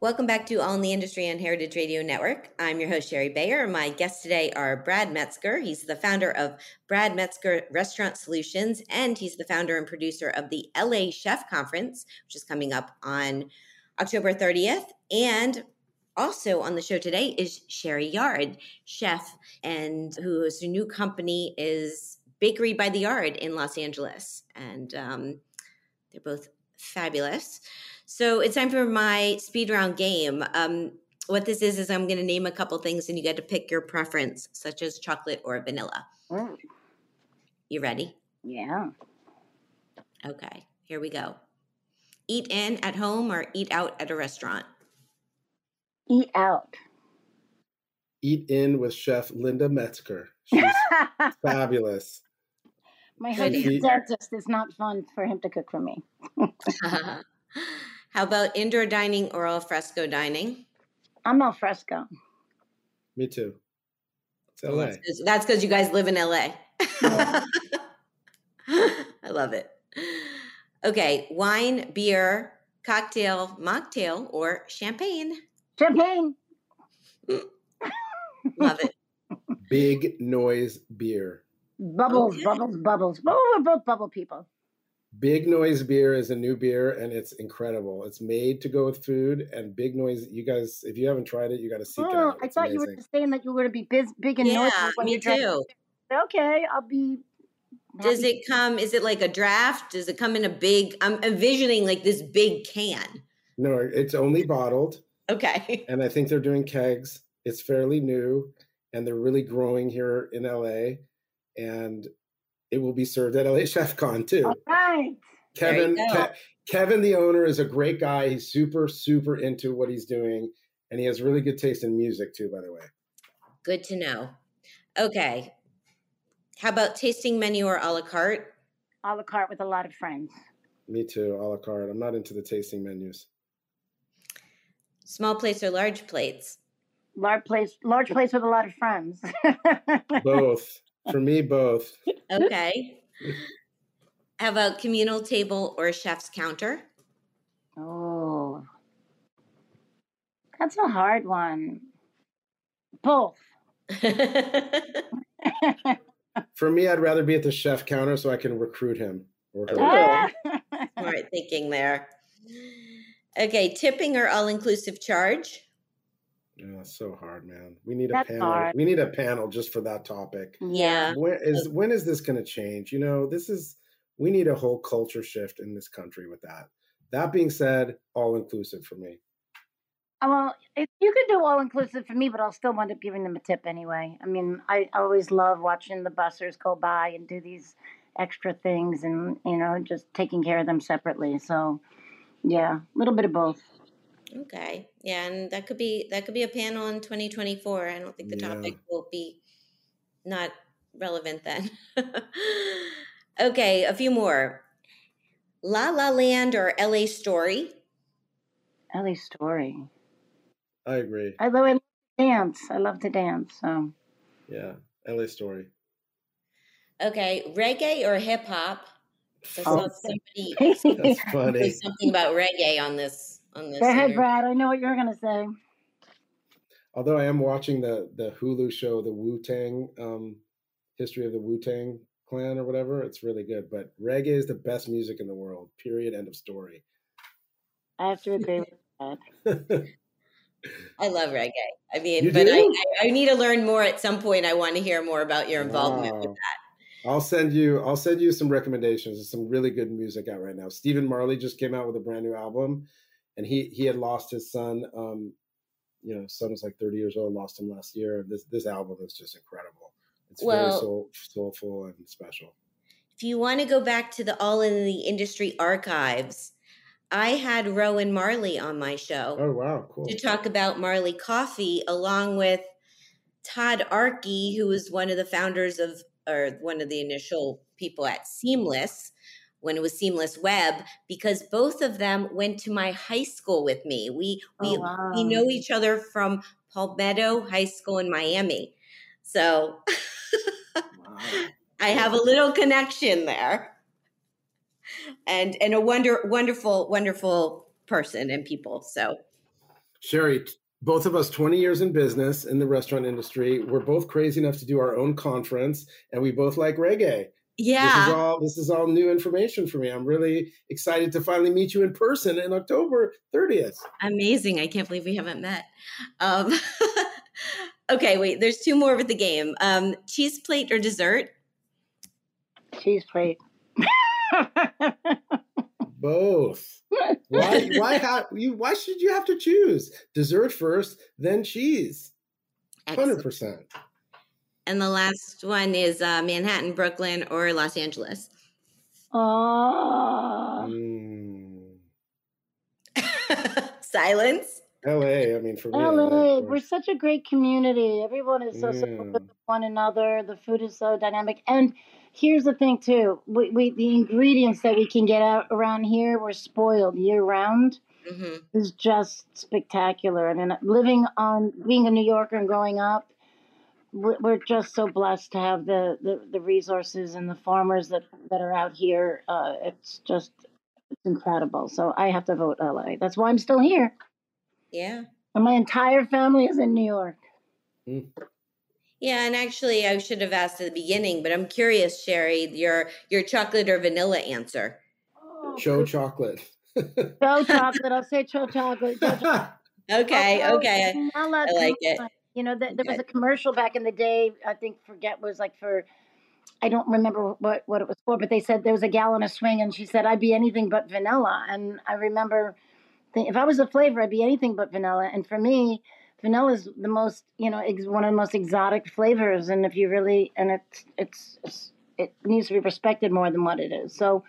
S2: Welcome back to All in the Industry on Heritage Radio Network. I'm your host, Shari Bayer. My guests today are Brad Metzger. He's the founder of Brad Metzger Restaurant Solutions, and he's the founder and producer of the LA Chef Conference, which is coming up on October 30th. And also on the show today is Sherry Yard, chef, and whose new company is Bakery by the Yard in Los Angeles. And um, they're both fabulous. So it's time for my speed round game. Um, what this is, is I'm going to name a couple things and you get to pick your preference, such as chocolate or vanilla. Mm. You ready?
S5: Yeah.
S2: Okay, here we go. Eat in at home or eat out at a restaurant?
S5: Eat out.
S4: Eat In with Chef Linda Metzger. She's [LAUGHS] fabulous.
S5: My
S2: Good
S5: husband's
S2: answer.
S5: dentist. It's not fun for him to cook for me. [LAUGHS] [LAUGHS]
S2: How about indoor dining or al fresco dining?
S5: I'm al fresco.
S4: Me too. It's LA.
S2: That's because you guys live in LA.
S5: Yeah. [LAUGHS]
S2: I love it. Okay, wine, beer, cocktail, mocktail, or champagne.
S5: Champagne. [LAUGHS]
S2: Love it.
S4: Big Noise Beer.
S5: Bubbles,
S2: Okay.
S5: bubbles, bubbles. Oh, we're both bubble people.
S4: Big Noise Beer is a new beer and it's incredible. It's made to go with food and Big Noise. You guys, if you haven't tried it, you got to seek it
S5: Oh,
S4: out.
S5: I
S4: It's
S5: thought you were just saying that you were going to be biz, big and noisy
S2: Yeah,
S5: when
S2: me
S5: you drank.
S2: too.
S5: Okay, I'll be.
S2: Does
S5: happy.
S2: it come? Is it like a draft? Does it come in a big? I'm envisioning like this big can.
S4: No, it's only bottled.
S2: Okay. [LAUGHS]
S4: and I think they're doing kegs. It's fairly new, and they're really growing here in LA, and it will be served at LA [LAUGHS] Chef Con too.
S5: All right.
S4: Kevin. Ke- Kevin, the owner, is a great guy. He's super, super into what he's doing, and he has really good taste in music too. By the way,
S2: Good to know. Okay. How about tasting menu or a la carte?
S5: A la carte with a lot of friends.
S4: me too. A la carte. I'm not into the tasting menus.
S2: Small plates or large plates?
S5: Large place, large place with a lot of friends. [LAUGHS]
S4: Both for me, both.
S2: Okay. How about communal table or chef's counter?
S5: oh, that's a hard one. Both. [LAUGHS]
S4: For me, I'd rather be at the chef counter so I can recruit him or her.
S2: Ah. [LAUGHS] Smart thinking there. Okay, tipping or all inclusive charge?
S4: Yeah, so hard, man. We need a panel.
S5: hard.
S4: We need a panel just for that topic.
S2: Yeah.
S4: When is when is this going to change? You know, this is we need a whole culture shift in this country with that. That being said, all inclusive for me.
S5: Uh, Well, it, you could do all inclusive for me, but I'll still wind up giving them a tip anyway. I mean, I always love watching the bussers go by and do these extra things and, you know, just taking care of them separately. So, yeah, a little bit of both.
S2: Okay. Yeah, and that could be that could be a panel in 2024. I don't think the
S4: Yeah.
S2: topic will be not relevant then. [LAUGHS] okay, a few more. La La Land or LA Story?
S5: LA Story.
S4: I agree.
S5: I love, I love to dance. I love to dance. So,
S4: Yeah, LA story.
S2: Okay, reggae or hip hop? I
S5: Oh.
S2: saw somebody [LAUGHS]
S4: That's
S2: say
S4: funny.
S2: something about reggae on this on this.
S5: go ahead,
S2: here.
S5: Brad. I know what you're going to say.
S4: Although I am watching the the Hulu show, the Wu Tang um, history of the Wu Tang clan or whatever. It's really good. But reggae is the best music in the world. Period. End of story.
S5: I have to agree with that. [LAUGHS]
S2: I love reggae. I mean,
S4: You
S2: but I. I, I need to learn more at some point. I want to hear more about your involvement with
S4: that. I'll send you. I'll send you some recommendations. There's some really good music out right now. Stephen Marley just came out with a brand new album, and he he had lost his son. Um, you know, son was like 30 years old, lost him last year. This this album is just incredible. It's very
S2: Well-
S4: soul, soulful and special.
S2: if you want to go back to the All in the Industry archives, I had Rohan Marley on my show
S4: Oh wow, cool.
S2: to talk about Marley Coffee, along with Todd Arkey, who was one of the founders of, or one of the initial people at Seamless when it was Seamless Web, because both of them went to my high school with me. We we
S5: Oh, wow.
S2: we know each other from Palmetto High School in Miami, so
S4: Wow. [LAUGHS]
S2: I have a little connection there, and and a wonder wonderful wonderful person and people. So
S4: Sherry, both of us 20 years in business in the restaurant industry. We're both crazy enough to do our own conference, and we both like reggae.
S2: Yeah.
S4: This is all this is all new information for me. I'm really excited to finally meet you in person in October 30th.
S2: Amazing. I can't believe we haven't met. Um, [LAUGHS] okay, wait, there's two more with the game. Um, cheese plate or dessert?
S5: Cheese plate. [LAUGHS]
S4: Both. Why why have you why should you have to choose? Dessert first, then cheese.
S2: Excellent.
S4: 100%.
S2: And the last one is uh, Manhattan, Brooklyn, or Los Angeles.
S5: oh,
S4: Mm. [LAUGHS]
S2: Silence.
S4: LA, I mean, for me,
S5: LA, we're such a great community. Everyone is so supportive of one another. The food is so dynamic. And here's the thing, too we, we the ingredients that we can get out around here, we're spoiled year round. Mm-hmm. Is just spectacular. I mean, living on being a New Yorker and growing up, we're just so blessed to have the, the, the resources and the farmers that, that are out here. Uh, it's just it's incredible. So I have to vote LA. That's why I'm still here.
S2: Yeah.
S5: And my entire family is in New York. Mm.
S2: Yeah, and actually, I should have asked at the beginning, but I'm curious, Sherry, your your chocolate or vanilla answer.
S4: Oh, Cho chocolate.
S5: Cho [LAUGHS] chocolate. I'll say cho chocolate. Cho chocolate.
S2: okay, okay. I, I like it.
S5: You know, there, there was a commercial back in the day. I think forget was like for. I don't remember what what it was for, but they said there was a gal on a swing, and she said, "I'd be anything but vanilla." And I remember if I was a flavor, I'd be anything but vanilla. And for me, vanilla is the most, you know, ex- one of the most exotic flavors. And if you really, and it's, it's, it's, it needs to be respected more than what it is. So,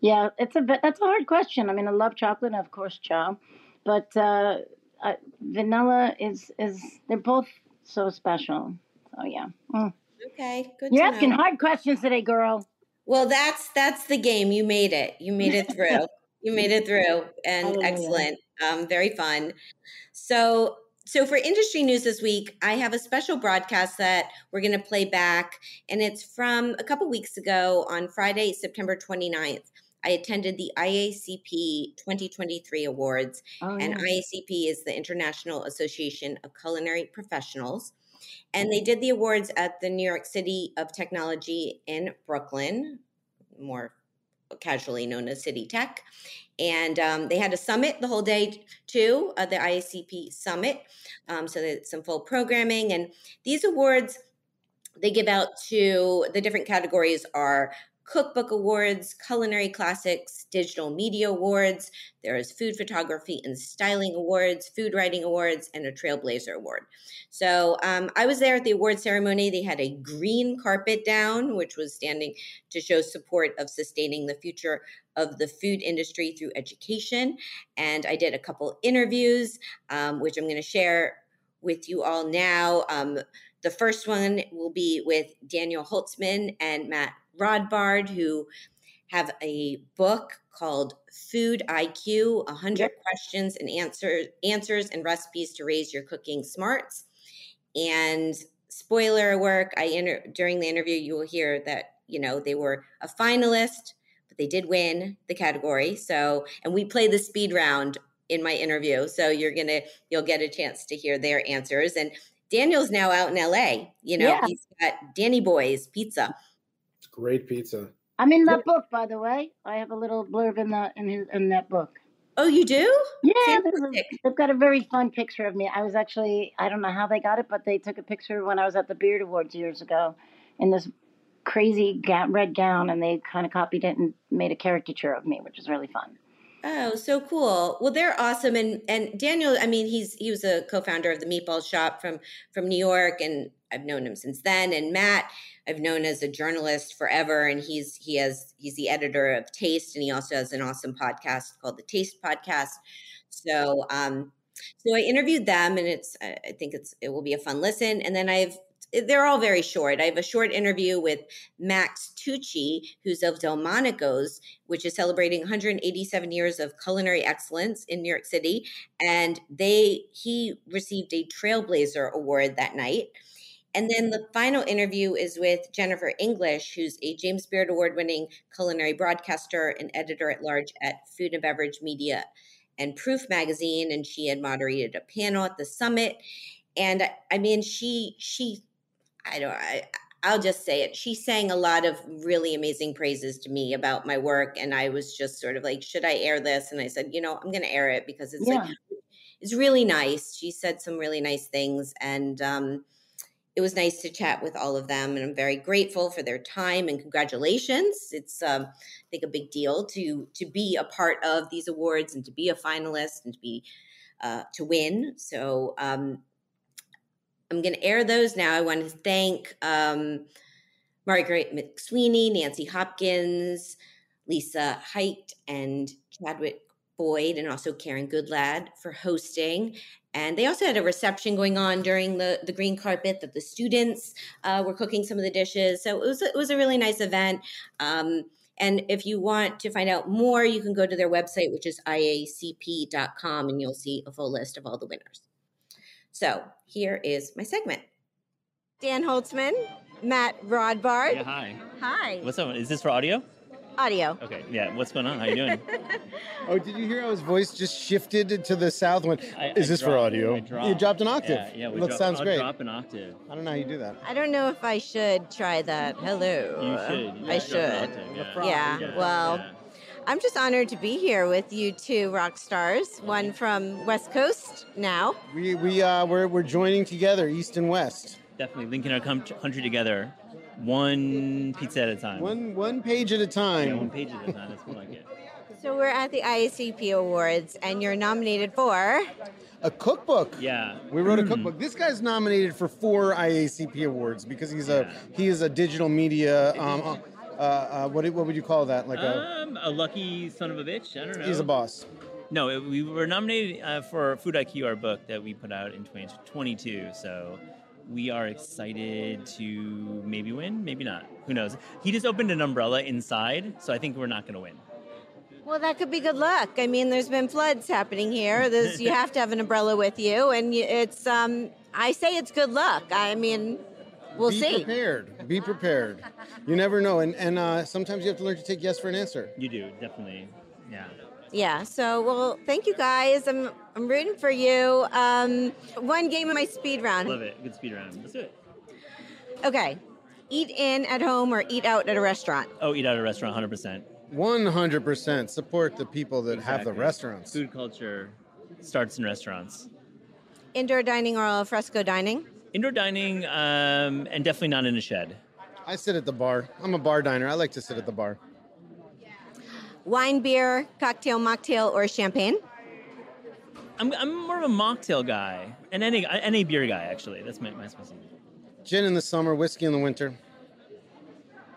S5: yeah, it's a that's a hard question. I mean, I love chocolate, of course, chow, but uh, uh, vanilla is is they're both so special. So yeah.
S2: Mm. Okay, good.
S5: You're asking know. hard questions today, girl.
S2: Well, that's that's the game. You made it. You made it through. [LAUGHS] You made it through and oh, excellent. Um, very fun. So, so for industry news this week, I have a special broadcast that we're going to play back, and it's from a couple weeks ago on Friday, September 29th. I attended the IACP 2023 Awards, oh, and IACP is the International Association of Culinary Professionals. And they did the awards at the New York City of Technology in Brooklyn, more casually known as City Tech. And um, they had a summit the whole day too, uh, the IACP summit. Um, so there's some full programming. And these awards they give out to the different categories are cookbook awards, culinary classics, digital media awards. There is food photography and styling awards, food writing awards, and a trailblazer award. So um, I was there at the award ceremony. They had a green carpet down, which was standing to show support of sustaining the future of the food industry through education. And I did a couple interviews, um, which I'm going to share with you all now. Um, the first one will be with Daniel Holzman and Matt Rodbard, who have a book called Food IQ 100 yep. Questions and answer, Answers and Recipes to Raise Your Cooking Smarts. And spoiler work, I inter- during the interview, you will hear that, you know, they were a finalist, but they did win the category. So, and we play the speed round in my interview. So you're going to, you'll get a chance to hear their answers. And Daniel's now out in LA. You know, yeah. he's got Danny Boy's Pizza.
S4: Great pizza.
S5: I'm in that book, by the way. I have a little blurb in that in, his, in that book.
S2: Oh, you do?
S5: Yeah, a, they've got a very fun picture of me. I was actually I don't know how they got it, but they took a picture when I was at the Beard Awards years ago in this crazy red gown, and they kind of copied it and made a caricature of me, which is really fun.
S2: Oh, so cool. Well, they're awesome. And and Daniel, I mean, he's he was a co-founder of the Meatball Shop from from New York, and I've known him since then. And Matt, I've known as a journalist forever, and he's he has he's the editor of Taste, and he also has an awesome podcast called the Taste Podcast. So um, so I interviewed them, and it's I think it's it will be a fun listen. And then I've they're all very short. I have a short interview with Max Tucci, who's of Delmonico's, which is celebrating 187 years of culinary excellence in New York City, and they he received a Trailblazer Award that night. And then the final interview is with Jennifer English, who's a James Beard Award winning culinary broadcaster and editor at large at Food and Beverage Media and Proof magazine. And she had moderated a panel at the summit. And I mean, she, she, I don't, I, I'll just say it. She sang a lot of really amazing praises to me about my work. And I was just sort of like, should I air this? And I said, you know, I'm going to air it because it's yeah. like, it's really nice. She said some really nice things. And, um, it was nice to chat with all of them and i'm very grateful for their time and congratulations. It's um, i think a big deal to to be a part of these awards and to be a finalist and to be uh, to win. So um, i'm going to air those now. I want to thank um, margaret mcsweeney nancy hopkins lisa height and chadwick Boyd and also Karen Goodlad for hosting. And they also had a reception going on during the, the green carpet that the students uh, were cooking some of the dishes. So it was, it was a really nice event. Um, and if you want to find out more, you can go to their website, which is iacp.com, and you'll see a full list of all the winners. So here is my segment. Dan Holzman, Matt Rodbard.
S6: Yeah, hi.
S2: Hi.
S6: What's up? Is this for audio?
S2: Audio.
S6: Okay. Yeah. What's going on? How you doing? [LAUGHS]
S7: Oh, did you hear how his voice just shifted to the south? When
S6: I-
S7: is
S6: I
S7: this for audio?
S6: Dropped.
S7: You dropped an octave.
S6: Yeah. Yeah. We dropped-
S7: sounds
S6: I'll
S7: great.
S6: Drop an octave.
S7: I don't know how you do that.
S2: I don't know if I should try that. Hello.
S6: You should. You
S2: I
S6: should drop octave,
S7: The
S6: Yeah.
S2: Yeah, well,
S6: yeah.
S2: I'm just honored to be here with you two rock stars, one from West Coast now.
S7: We we uh we're we're joining together, east and west.
S6: definitely linking our country together, one pizza at a time.
S7: One one page at a
S6: Yeah, one
S7: time.
S6: page at a time. That's more like it.
S2: So we're at the IACP Awards, and you're nominated for.
S7: A cookbook.
S6: Yeah.
S7: We wrote a
S6: Mm.
S7: cookbook. This guy's nominated for four IACP awards because he's a he is a digital media. Um, uh, uh, what what would you call that? Like a
S6: Um, a lucky son of a bitch. I don't know.
S7: he's a boss.
S6: No, it, we were nominated uh, for Food IQ, our book that we put out in 2022. So we are excited to maybe win, maybe not. Who knows? He just opened an umbrella inside, so I think we're not going to win.
S2: Well, that could be good luck. I mean, there's been floods happening here. There's, you have to have an umbrella with you, and you, it's. Um, I say it's good luck. I mean, we'll
S7: Be
S2: see.
S7: Be prepared. Be prepared. You never know, and and uh, sometimes you have to learn to take yes for an answer.
S6: You do, definitely. Yeah.
S2: Yeah. So, well, thank you guys. I'm I'm rooting for you. Um, one game of my speed round.
S6: Love it. Good speed round. Let's do it.
S2: Okay. Eat in at home or eat out at a restaurant.
S6: Oh, eat out at a restaurant, 100%.
S7: One hundred percent support the people that have the restaurants.
S6: Food culture starts in restaurants.
S2: Indoor dining or al fresco dining.
S6: Indoor dining, um, and definitely not in a shed.
S7: I sit at the bar. I'm a bar diner. I like to sit at the bar.
S2: Wine, beer, cocktail, mocktail, or champagne.
S6: I'm, I'm more of a mocktail guy, and any any beer guy actually. That's my, my specialty.
S7: Gin in the summer, whiskey in the winter.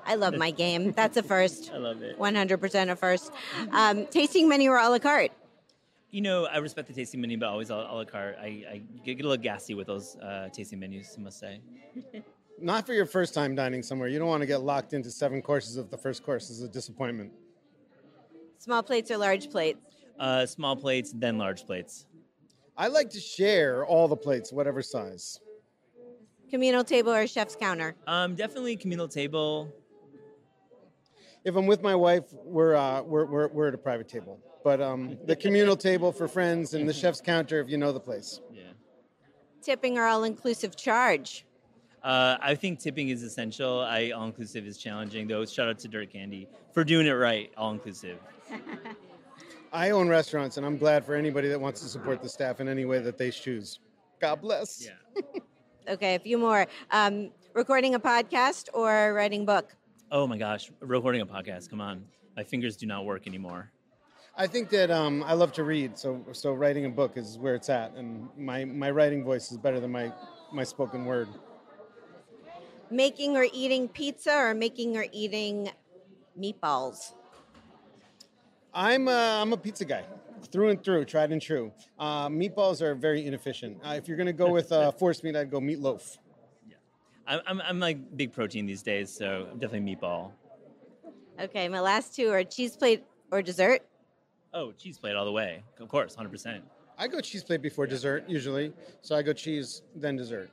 S2: I love my game. That's a first. [LAUGHS]
S6: I love it.
S2: 100% a first. Um, tasting menu or a la carte.
S6: You know, I respect the tasting menu, but always a, a la carte. I, I get, get a little gassy with those uh, tasting menus, I must say. [LAUGHS]
S7: Not for your first time dining somewhere. You don't want to get locked into seven courses if the first course is a disappointment.
S2: Small plates or large plates.
S6: Uh, small plates, then large plates.
S7: I like to share all the plates, whatever size.
S2: Communal table or chef's counter.
S6: Um, definitely communal table.
S7: If I'm with my wife, we're uh, we're, we're, we're at a private table. But um, the communal [LAUGHS] table for friends and the chef's counter if you know the place.
S6: Yeah.
S2: Tipping or all inclusive charge.
S6: Uh, I think tipping is essential. I all inclusive is challenging though. Shout out to Dirt Candy for doing it right. All inclusive.
S7: I own restaurants, and I'm glad for anybody that wants to support the staff in any way that they choose. God bless.
S6: Yeah. [LAUGHS]
S2: Okay, a few more. Um, recording a podcast or writing book.
S6: Oh my gosh, recording a podcast. Come on, my fingers do not work anymore.
S7: I think that um, I love to read, so so writing a book is where it's at, and my, my writing voice is better than my, my spoken word.
S2: Making or eating pizza or making or eating meatballs.
S7: I'm a, I'm a pizza guy, through and through, tried and true. Uh, meatballs are very inefficient. Uh, if you're gonna go with uh, force meat, I'd go meatloaf.
S6: I'm, I'm, I'm like big protein these days, so definitely meatball.
S2: Okay, my last two are cheese plate or dessert.
S6: Oh, cheese plate all the way. Of course, 100%.
S7: I go cheese plate before dessert usually, so I go cheese then dessert.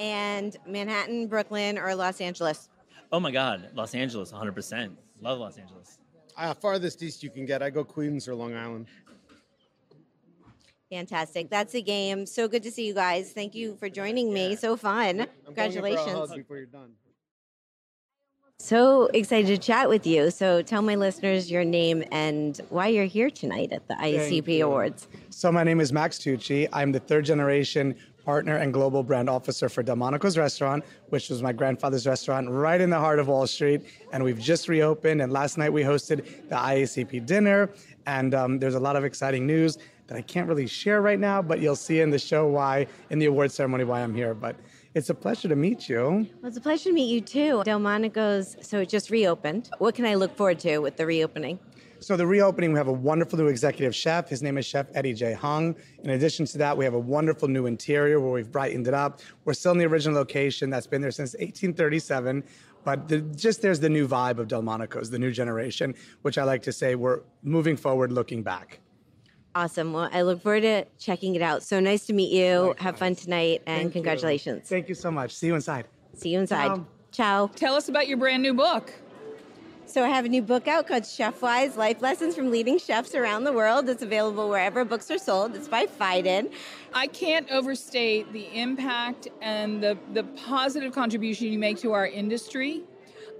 S2: And Manhattan, Brooklyn, or Los Angeles.
S6: Oh my God, Los Angeles, 100%. Love Los Angeles.
S7: Uh, farthest east you can get, I go Queens or Long Island.
S2: Fantastic. That's a game. So good to see you guys. Thank you for joining me. So fun.
S7: I'm going in for a
S2: Congratulations.
S7: before you're done.
S2: So excited to chat with you. So tell my listeners your name and why you're here tonight at the ICP. Awards.
S8: So my name is Max Tucci. I'm the third generation partner and global brand officer for Delmonico's Restaurant, which was my grandfather's restaurant right in the heart of Wall Street. And we've just reopened. And last night we hosted the IACP dinner. And um, there's a lot of exciting news that I can't really share right now, but you'll see in the show why, in the award ceremony, why I'm here. But It's a pleasure to meet you.
S2: Well, it's a pleasure to meet you too. Delmonico's, so it just reopened. What can I look forward to with the reopening?
S8: So the reopening, we have a wonderful new executive chef. His name is Chef Eddie J. Hung. In addition to that, we have a wonderful new interior where we've brightened it up. We're still in the original location that's been there since 1837. But the, just there's the new vibe of Delmonico's, the new generation, which I like to say we're moving forward, looking back.
S2: Awesome. Well, I look forward to checking it out. So nice to meet you. Have fun tonight and
S8: Thank
S2: congratulations.
S8: You. Thank you so much. See you inside.
S2: See you inside.
S8: Ciao.
S2: Ciao.
S9: Tell us about your brand new book.
S2: So I have a new book out called Chefwise Life Lessons from Leading Chefs Around the World. It's available wherever books are sold. It's by Phaidon.
S9: I can't overstate the impact and the, the positive contribution you make to our industry.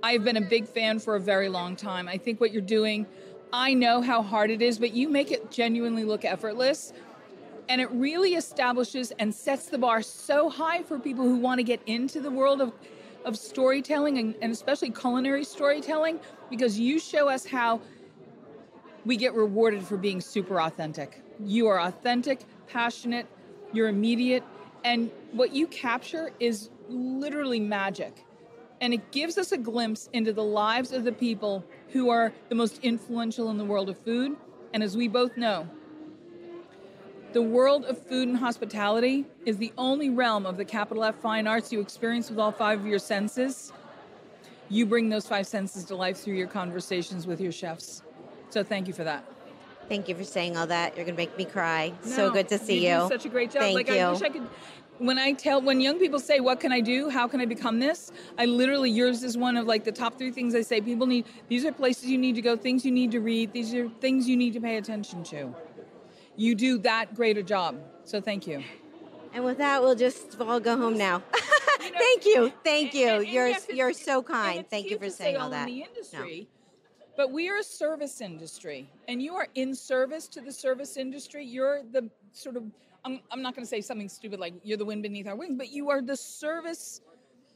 S9: I've been a big fan for a very long time. I think what you're doing, I know how hard it is, but you make it genuinely look effortless. And it really establishes and sets the bar so high for people who want to get into the world of, of storytelling and, and especially culinary storytelling because you show us how we get rewarded for being super authentic. You are authentic, passionate, you're immediate, and what you capture is literally magic. And it gives us a glimpse into the lives of the people who are the most influential in the world of food. And as we both know, the world of food and hospitality is the only realm of the capital F fine arts you experience with all five of your senses. You bring those five senses to life through your conversations with your chefs. So thank you for that.
S2: Thank you for saying all that. You're going to make me cry. so good to see you.
S9: do such a great job.
S2: Thank
S9: like
S2: you.
S9: I wish I could. When I tell, when young people say, "What can I do? How can I become this?" I literally, yours is one of like the top three things I say. People need. These are places you need to go. Things you need to read. These are things you need to pay attention to. You do that great a job. So thank you.
S2: And with that, we'll just all go home now. [LAUGHS] [LAUGHS] Thank you. Thank you.
S9: and- and
S2: you're
S9: it's-
S2: you're so kind. Thank you for saying all
S9: in
S2: that.
S9: the industry, but we are a service industry, and you are in service to the service industry. You're the sort of I'm, I'm not going to say something stupid like you're the wind beneath our wings, but you are the service.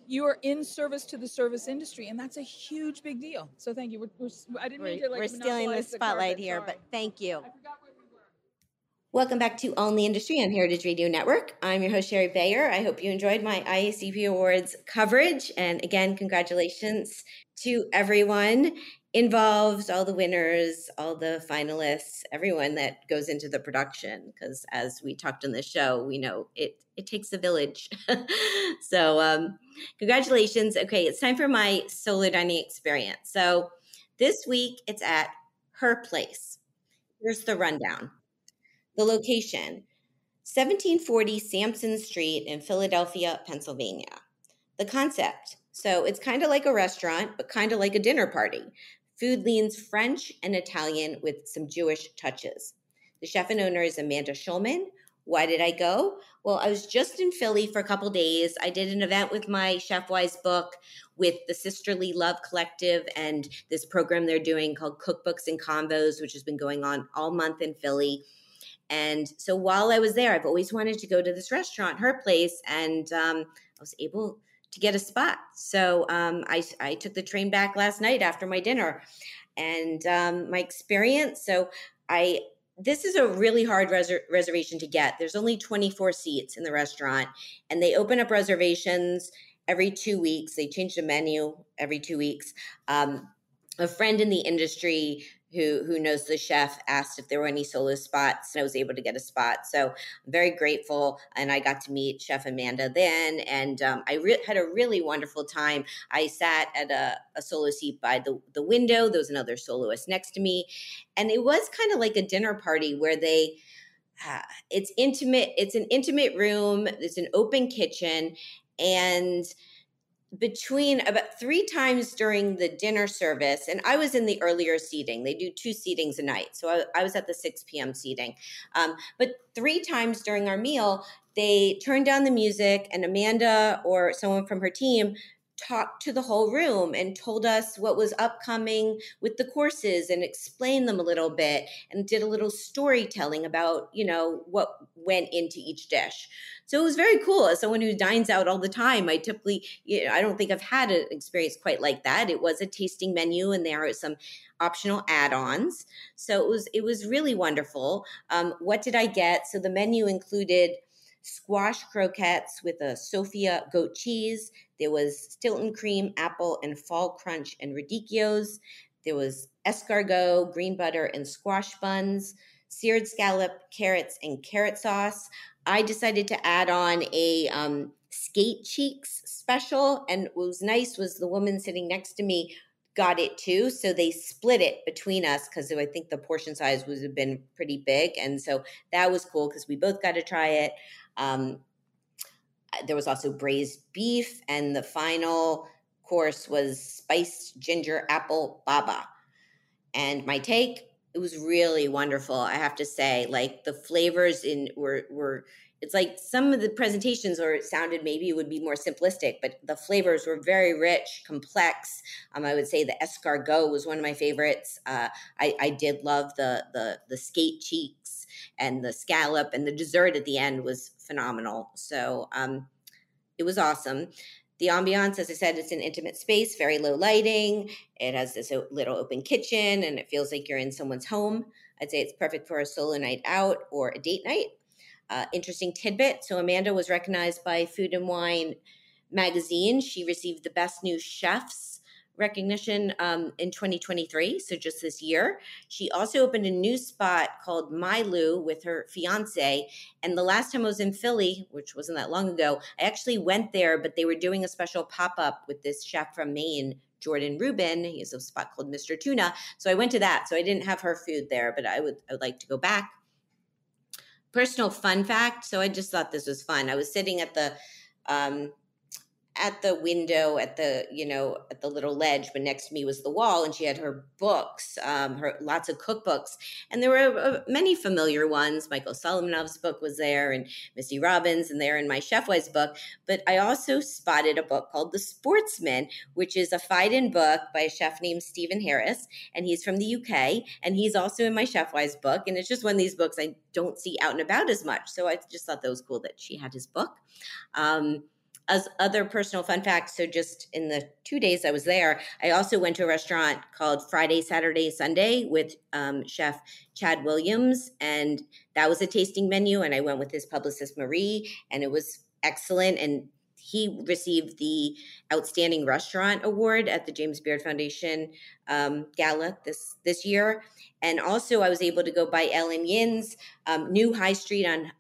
S9: You are in service to the service industry, and that's a huge big deal. So thank you. We're, we're, I didn't mean to like
S2: we're stealing the
S9: the
S2: spotlight
S9: carpet,
S2: here,
S9: sorry.
S2: but thank you.
S9: I forgot where we were.
S2: Welcome back to in the Industry on Heritage Radio Network. I'm your host, Shari Bayer. I hope you enjoyed my IACP Awards coverage. And again, congratulations to everyone involved, all the winners, all the finalists, everyone that goes into the production. Because as we talked on the show, we know it, it takes a village. [LAUGHS] so, um, congratulations. Okay, it's time for my solo dining experience. So, this week it's at her place. Here's the rundown the location 1740 Sansom Street in Philadelphia, Pennsylvania. The concept so it's kind of like a restaurant, but kind of like a dinner party. Food leans French and Italian with some Jewish touches. The chef and owner is Amanda Shulman. Why did I go? Well, I was just in Philly for a couple days. I did an event with my Chefwise book with the Sisterly Love Collective and this program they're doing called Cookbooks and Combos, which has been going on all month in Philly. And so while I was there, I've always wanted to go to this restaurant, her place, and um, I was able to get a spot. So um, I, I took the train back last night after my dinner, and um, my experience. So I this is a really hard reser- reservation to get. There's only 24 seats in the restaurant, and they open up reservations every two weeks. They change the menu every two weeks. Um, a friend in the industry who who knows the chef asked if there were any solo spots and I was able to get a spot. So I'm very grateful and I got to meet Chef Amanda then and um, I re- had a really wonderful time. I sat at a, a solo seat by the, the window. There was another soloist next to me and it was kind of like a dinner party where they uh, it's intimate it's an intimate room it's an open kitchen and between about three times during the dinner service, and I was in the earlier seating. They do two seatings a night, so I, I was at the six p.m. seating. Um, but three times during our meal, they turned down the music, and Amanda or someone from her team talked to the whole room and told us what was upcoming with the courses and explained them a little bit and did a little storytelling about you know what went into each dish. So it was very cool. As someone who dines out all the time i typically you know, i don't think i've had an experience quite like that. It was a tasting menu and there are some optional add-ons. So it was it was really wonderful. Um, what did i get? So the menu included squash croquettes with a Sofia goat cheese. There was Stilton cream, apple, and fall crunch and radicchios. There was escargot, green butter, and squash buns, seared scallop, carrots, and carrot sauce. I decided to add on a um, skate cheeks special, and what was nice was the woman sitting next to me got it too. So they split it between us because I think the portion size was have been pretty big, and so that was cool because we both got to try it. Um, there was also braised beef, and the final course was spiced ginger apple baba. And my take, it was really wonderful. I have to say, like the flavors in were were it's like some of the presentations or it sounded maybe it would be more simplistic but the flavors were very rich complex um, i would say the escargot was one of my favorites uh, I, I did love the, the the skate cheeks and the scallop and the dessert at the end was phenomenal so um, it was awesome the ambiance as i said it's an intimate space very low lighting it has this little open kitchen and it feels like you're in someone's home i'd say it's perfect for a solo night out or a date night uh, interesting tidbit. So Amanda was recognized by Food and Wine magazine. She received the Best New Chefs recognition um, in 2023, so just this year. She also opened a new spot called My Loup with her fiance. And the last time I was in Philly, which wasn't that long ago, I actually went there, but they were doing a special pop up with this chef from Maine. Jordan Rubin. He has a spot called Mr. Tuna. So I went to that. So I didn't have her food there, but I would I would like to go back personal fun fact. So I just thought this was fun. I was sitting at the um, at the window at the you know at the little ledge but next to me was the wall and she had her books um, her lots of cookbooks. And there were uh, many familiar ones. Michael solomonov's book was there and missy robbins and there in my chefwise book. But i also spotted a book called the sportsman which is a Phaidon book by a chef named stephen harris and he's from the uk and he's also in my chefwise book and it's just one of these books i don't see out and about as much. So i just thought that was cool that she had his book. Um, as other personal fun facts, so just in the two days I was there, I also went to a restaurant called Friday, Saturday, Sunday with um, Chef Chad Williams, and that was a tasting menu. And I went with his publicist Marie, and it was excellent. And he received the Outstanding Restaurant Award at the James Beard Foundation um, Gala this this year. And also, I was able to go by Ellen Yin's um, new High Street on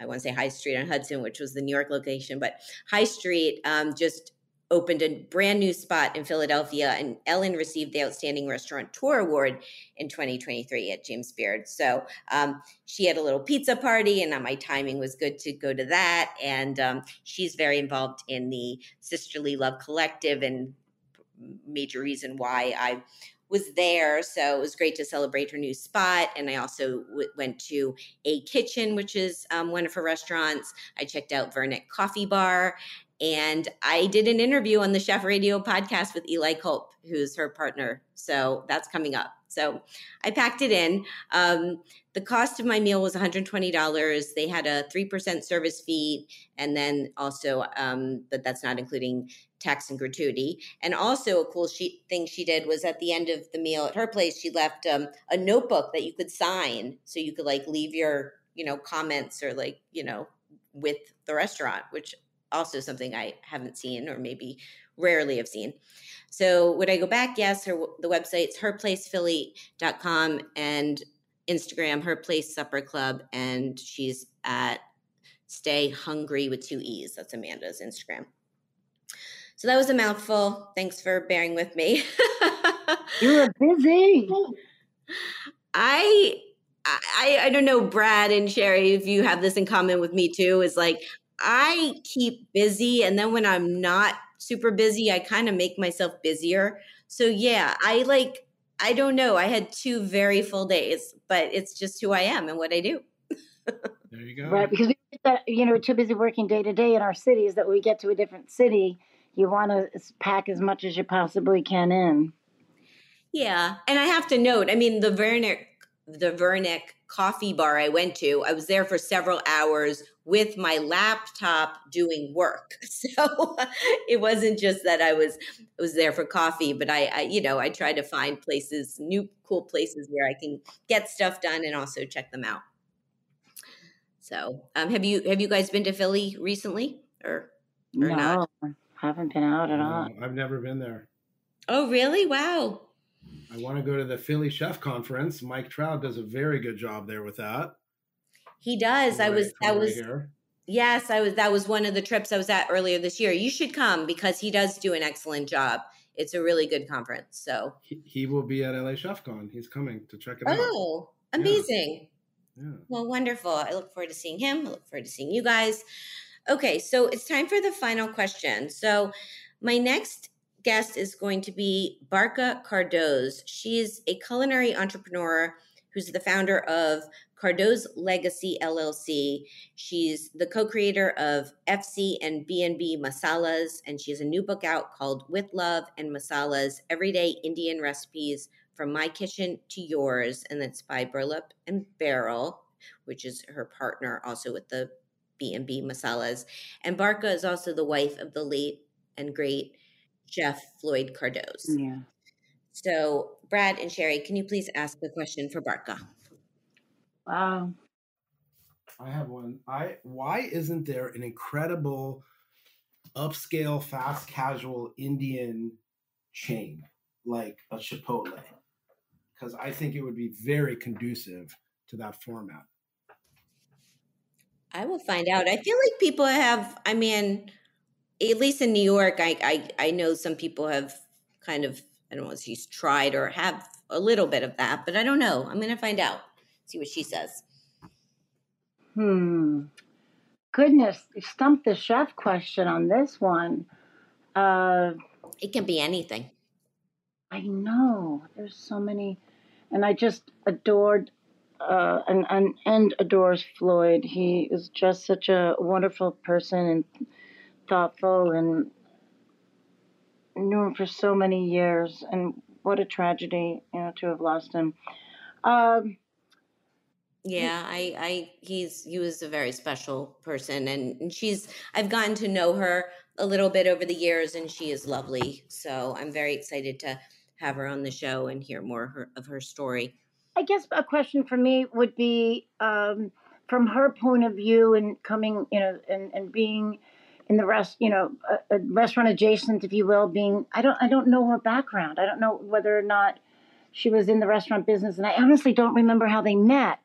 S2: I want to say High Street on Hudson, which was the New York location, but High Street um, just opened a brand new spot in Philadelphia, and Ellen received the Outstanding Restaurateur Award in 2023 at James Beard. So um, she had a little pizza party, and my timing was good to go to that. And um, she's very involved in the Sisterly Love Collective, and major reason why I was there. So it was great to celebrate her new spot. And I also w- went to A Kitchen, which is um, one of her restaurants. I checked out Vernick Coffee Bar. And I did an interview on the Chef Radio podcast with Eli Kulp, who's her partner. So that's coming up. So I packed it in. Um, the cost of my meal was $120. They had a 3% service fee, and then also, um, but that's not including tax and gratuity. And also, a cool she, thing she did was at the end of the meal at her place, she left um, a notebook that you could sign, so you could like leave your you know comments or like you know with the restaurant, which also something I haven't seen or maybe rarely have seen. So would I go back? Yes. Her the website's herplacephilly.com and Instagram, her place supper club, and she's at Stay Hungry with two E's. That's Amanda's Instagram. So that was a mouthful. Thanks for bearing with me. [LAUGHS]
S5: You're busy.
S2: I, I I don't know, Brad and Sherry, if you have this in common with me too, is like I keep busy and then when I'm not super busy, I kind of make myself busier. So yeah, I like I don't know. I had two very full days, but it's just who I am and what I do. [LAUGHS]
S10: there you go.
S5: Right, because we, you know, we're too busy working day to day in our cities that we get to a different city you want to pack as much as you possibly can in.
S2: Yeah, and I have to note, I mean, the Vernick, the Vernick coffee bar I went to, I was there for several hours with my laptop doing work. [LAUGHS] So it wasn't just that I was was there for coffee, but I, I you know, I try to find places, new cool places where I can get stuff done and also check them out. So, um, have you have you guys been to Philly recently, or or
S5: no,
S2: not?
S5: haven't been out at all.
S4: No, I've never been there.
S2: Oh, really? Wow.
S4: I want to go to the Philly Chef Conference. Mike Traud does a very good job there with that.
S2: He does. I was that was
S4: here.
S2: yes, I was that was one of the trips I was at earlier this year. You should come because he does do an excellent job. It's a really good conference. So,
S4: He, he will be at LA Chef Con. He's coming to check it out.
S2: oh, amazing.
S4: Yeah.
S2: Well, wonderful. I look forward to seeing him. I look forward to seeing you guys. Okay, so it's time for the final question. So, my next guest is going to be Barkha Cardoz. She's a culinary entrepreneur who's the founder of Cardoz Legacy LLC. She's the co-creator of FC and B&B Masalas and she has a new book out called With Love and Masalas: Everyday Indian Recipes from My Kitchen to Yours and that's by Burlap and Barrel, which is her partner also with the B&B Masalas. And Barkha is also the wife of the late and great chef Floyd Cardoz.
S5: Yeah.
S2: So, Brad and Sherry, can you please ask a question for Barkha?
S5: Wow.
S4: I have one. I why isn't there an incredible upscale fast casual Indian chain like a Chipotle? Because I think it would be very conducive to that format.
S2: I will find out. I feel like people have, I mean, at least in New York, I, I, I know some people have kind of, I don't know if she's tried or have a little bit of that, but I don't know. I'm going to find out, see what she says.
S5: Hmm. Goodness, you stumped the chef question on this one. Uh,
S2: It can be anything.
S5: I know. There's so many, and I just adored uh, and, and and adores Floyd. He is just such a wonderful person and thoughtful, and knew him for so many years. And what a tragedy, you know, to have lost him. Um,
S2: Yeah, I, I, he's, he was a very special person, and, and she's, I've gotten to know her a little bit over the years, and she is lovely. So I'm very excited to have her on the show and hear more of her, of her story.
S5: I guess a question for me would be um, from her point of view and coming, you know, and, and being in the rest, you know, a, a restaurant adjacent, if you will, being, I don't, I don't know her background. I don't know whether or not she was in the restaurant business. And I honestly don't remember how they met,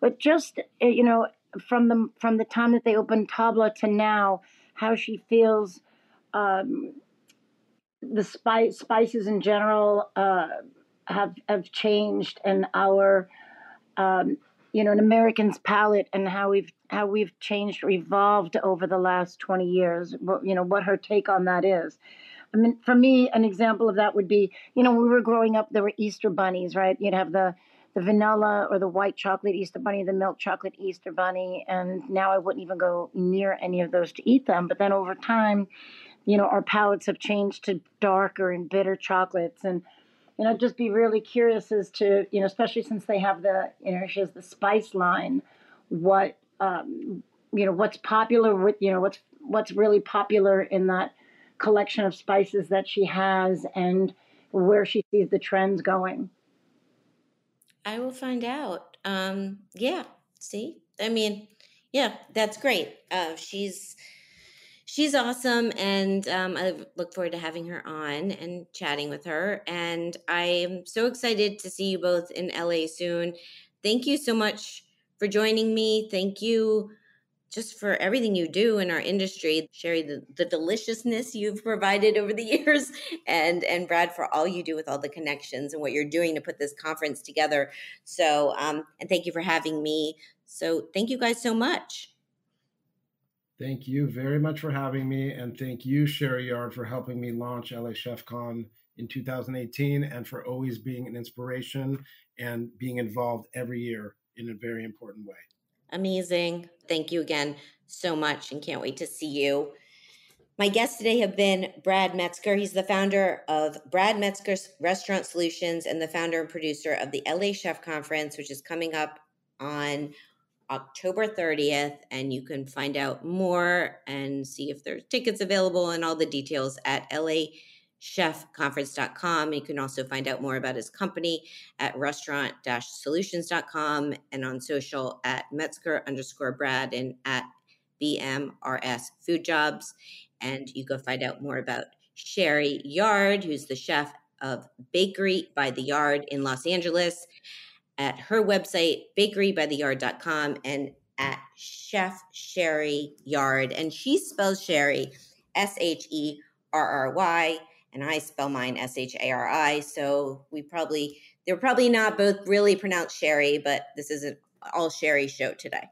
S5: but just, uh, you know, from the, from the time that they opened Tabla to now, how she feels, um, the spice, spices in general, uh, have have changed and our um, you know an American's palate and how we've how we've changed evolved over the last 20 years what, you know what her take on that is. I mean for me an example of that would be you know we were growing up there were Easter bunnies right? You'd have the the vanilla or the white chocolate Easter bunny the milk chocolate Easter bunny and now I wouldn't even go near any of those to eat them but then over time you know our palates have changed to darker and bitter chocolates and you know, just be really curious as to, you know, especially since they have the, you know, she has the spice line, what, um, you know, what's popular with, you know, what's what's really popular in that collection of spices that she has, and where she sees the trends going.
S2: I will find out. Um, yeah, see, I mean, yeah, that's great. Uh, she's she's awesome, and um, I look forward to having her on and chatting with her. And I am so excited to see you both in LA soon. Thank you so much for joining me. Thank you just for everything you do in our industry, Sherry, the, the deliciousness you've [LAUGHS] provided over the years, and and Brad for all you do with all the connections and what you're doing to put this conference together. So, um, and thank you for having me. So, thank you guys so much.
S4: Thank you very much for having me. And thank you, Sherry Yard, for helping me launch LA Chef Con in 2018 and for always being an inspiration and being involved every year in a very important way.
S2: Amazing. Thank you again so much and can't wait to see you. My guests today have been Brad Metzger. He's the founder of Brad Metzger's Restaurant Solutions and the founder and producer of the LA Chef Conference, which is coming up on October 30th. And you can find out more and see if there's tickets available and all the details at chefconference.com. You can also find out more about his company at restaurant solutions.com and on social at Metzger underscore Brad and at BMRS Food Jobs. And you go find out more about Sherry Yard, who's the chef of Bakery by the Yard in Los Angeles, at her website, bakerybytheyard.com, and at Chef Sherry Yard. And she spells Sherry S H E R R Y, and I spell mine S H A R I. So we probably, they're probably not both really pronounced Sherry, but this is an all Sherry show today.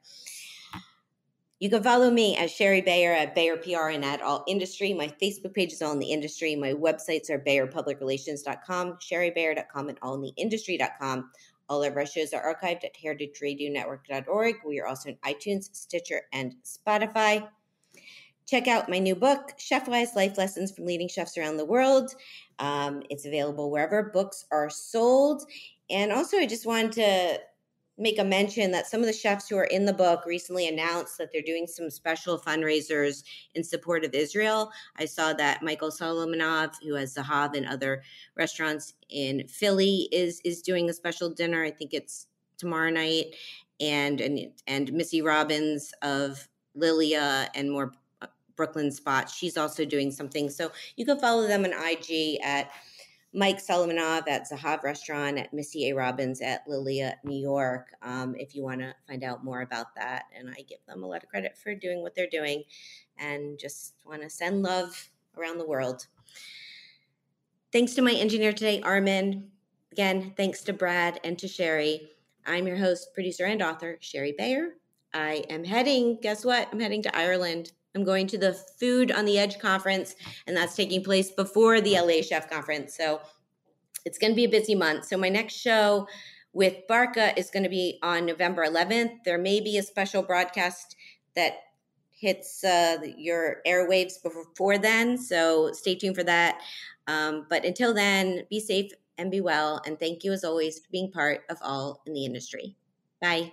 S2: You can follow me at Shari Bayer at Bayer PR and at All Industry. My Facebook page is All in the Industry. My websites are BayerPublicRelations.com, ShariBayer.com, and AllInTheIndustry.com. All of our shows are archived at heritageradionetwork.org. We are also on iTunes, Stitcher, and Spotify. Check out my new book, Chefwise Life Lessons from Leading Chefs Around the World. Um, it's available wherever books are sold. And also, I just wanted to make a mention that some of the chefs who are in the book recently announced that they're doing some special fundraisers in support of Israel. I saw that Michael Solomonov, who has Zahav and other restaurants in Philly, is is doing a special dinner. I think it's tomorrow night, and and and Missy Robbins of Lilia and more Brooklyn spots. She's also doing something. So you can follow them on IG at Mike Solomonov at Zahav Restaurant, at Missy A. Robbins at Lilia, New York, um, if you want to find out more about that. And I give them a lot of credit for doing what they're doing and just want to send love around the world. Thanks to my engineer today, Armin. Again, thanks to Brad and to Sherry. I'm your host, producer, and author, Shari Bayer. I am heading, guess what? I'm heading to Ireland I'm going to the Food on the Edge conference, and that's taking place before the LA Chef conference. So it's going to be a busy month. So my next show with Barkha is going to be on November 11th. There may be a special broadcast that hits uh, your airwaves before then. So stay tuned for that. Um, but until then, be safe and be well. And thank you, as always, for being part of All in the Industry. Bye.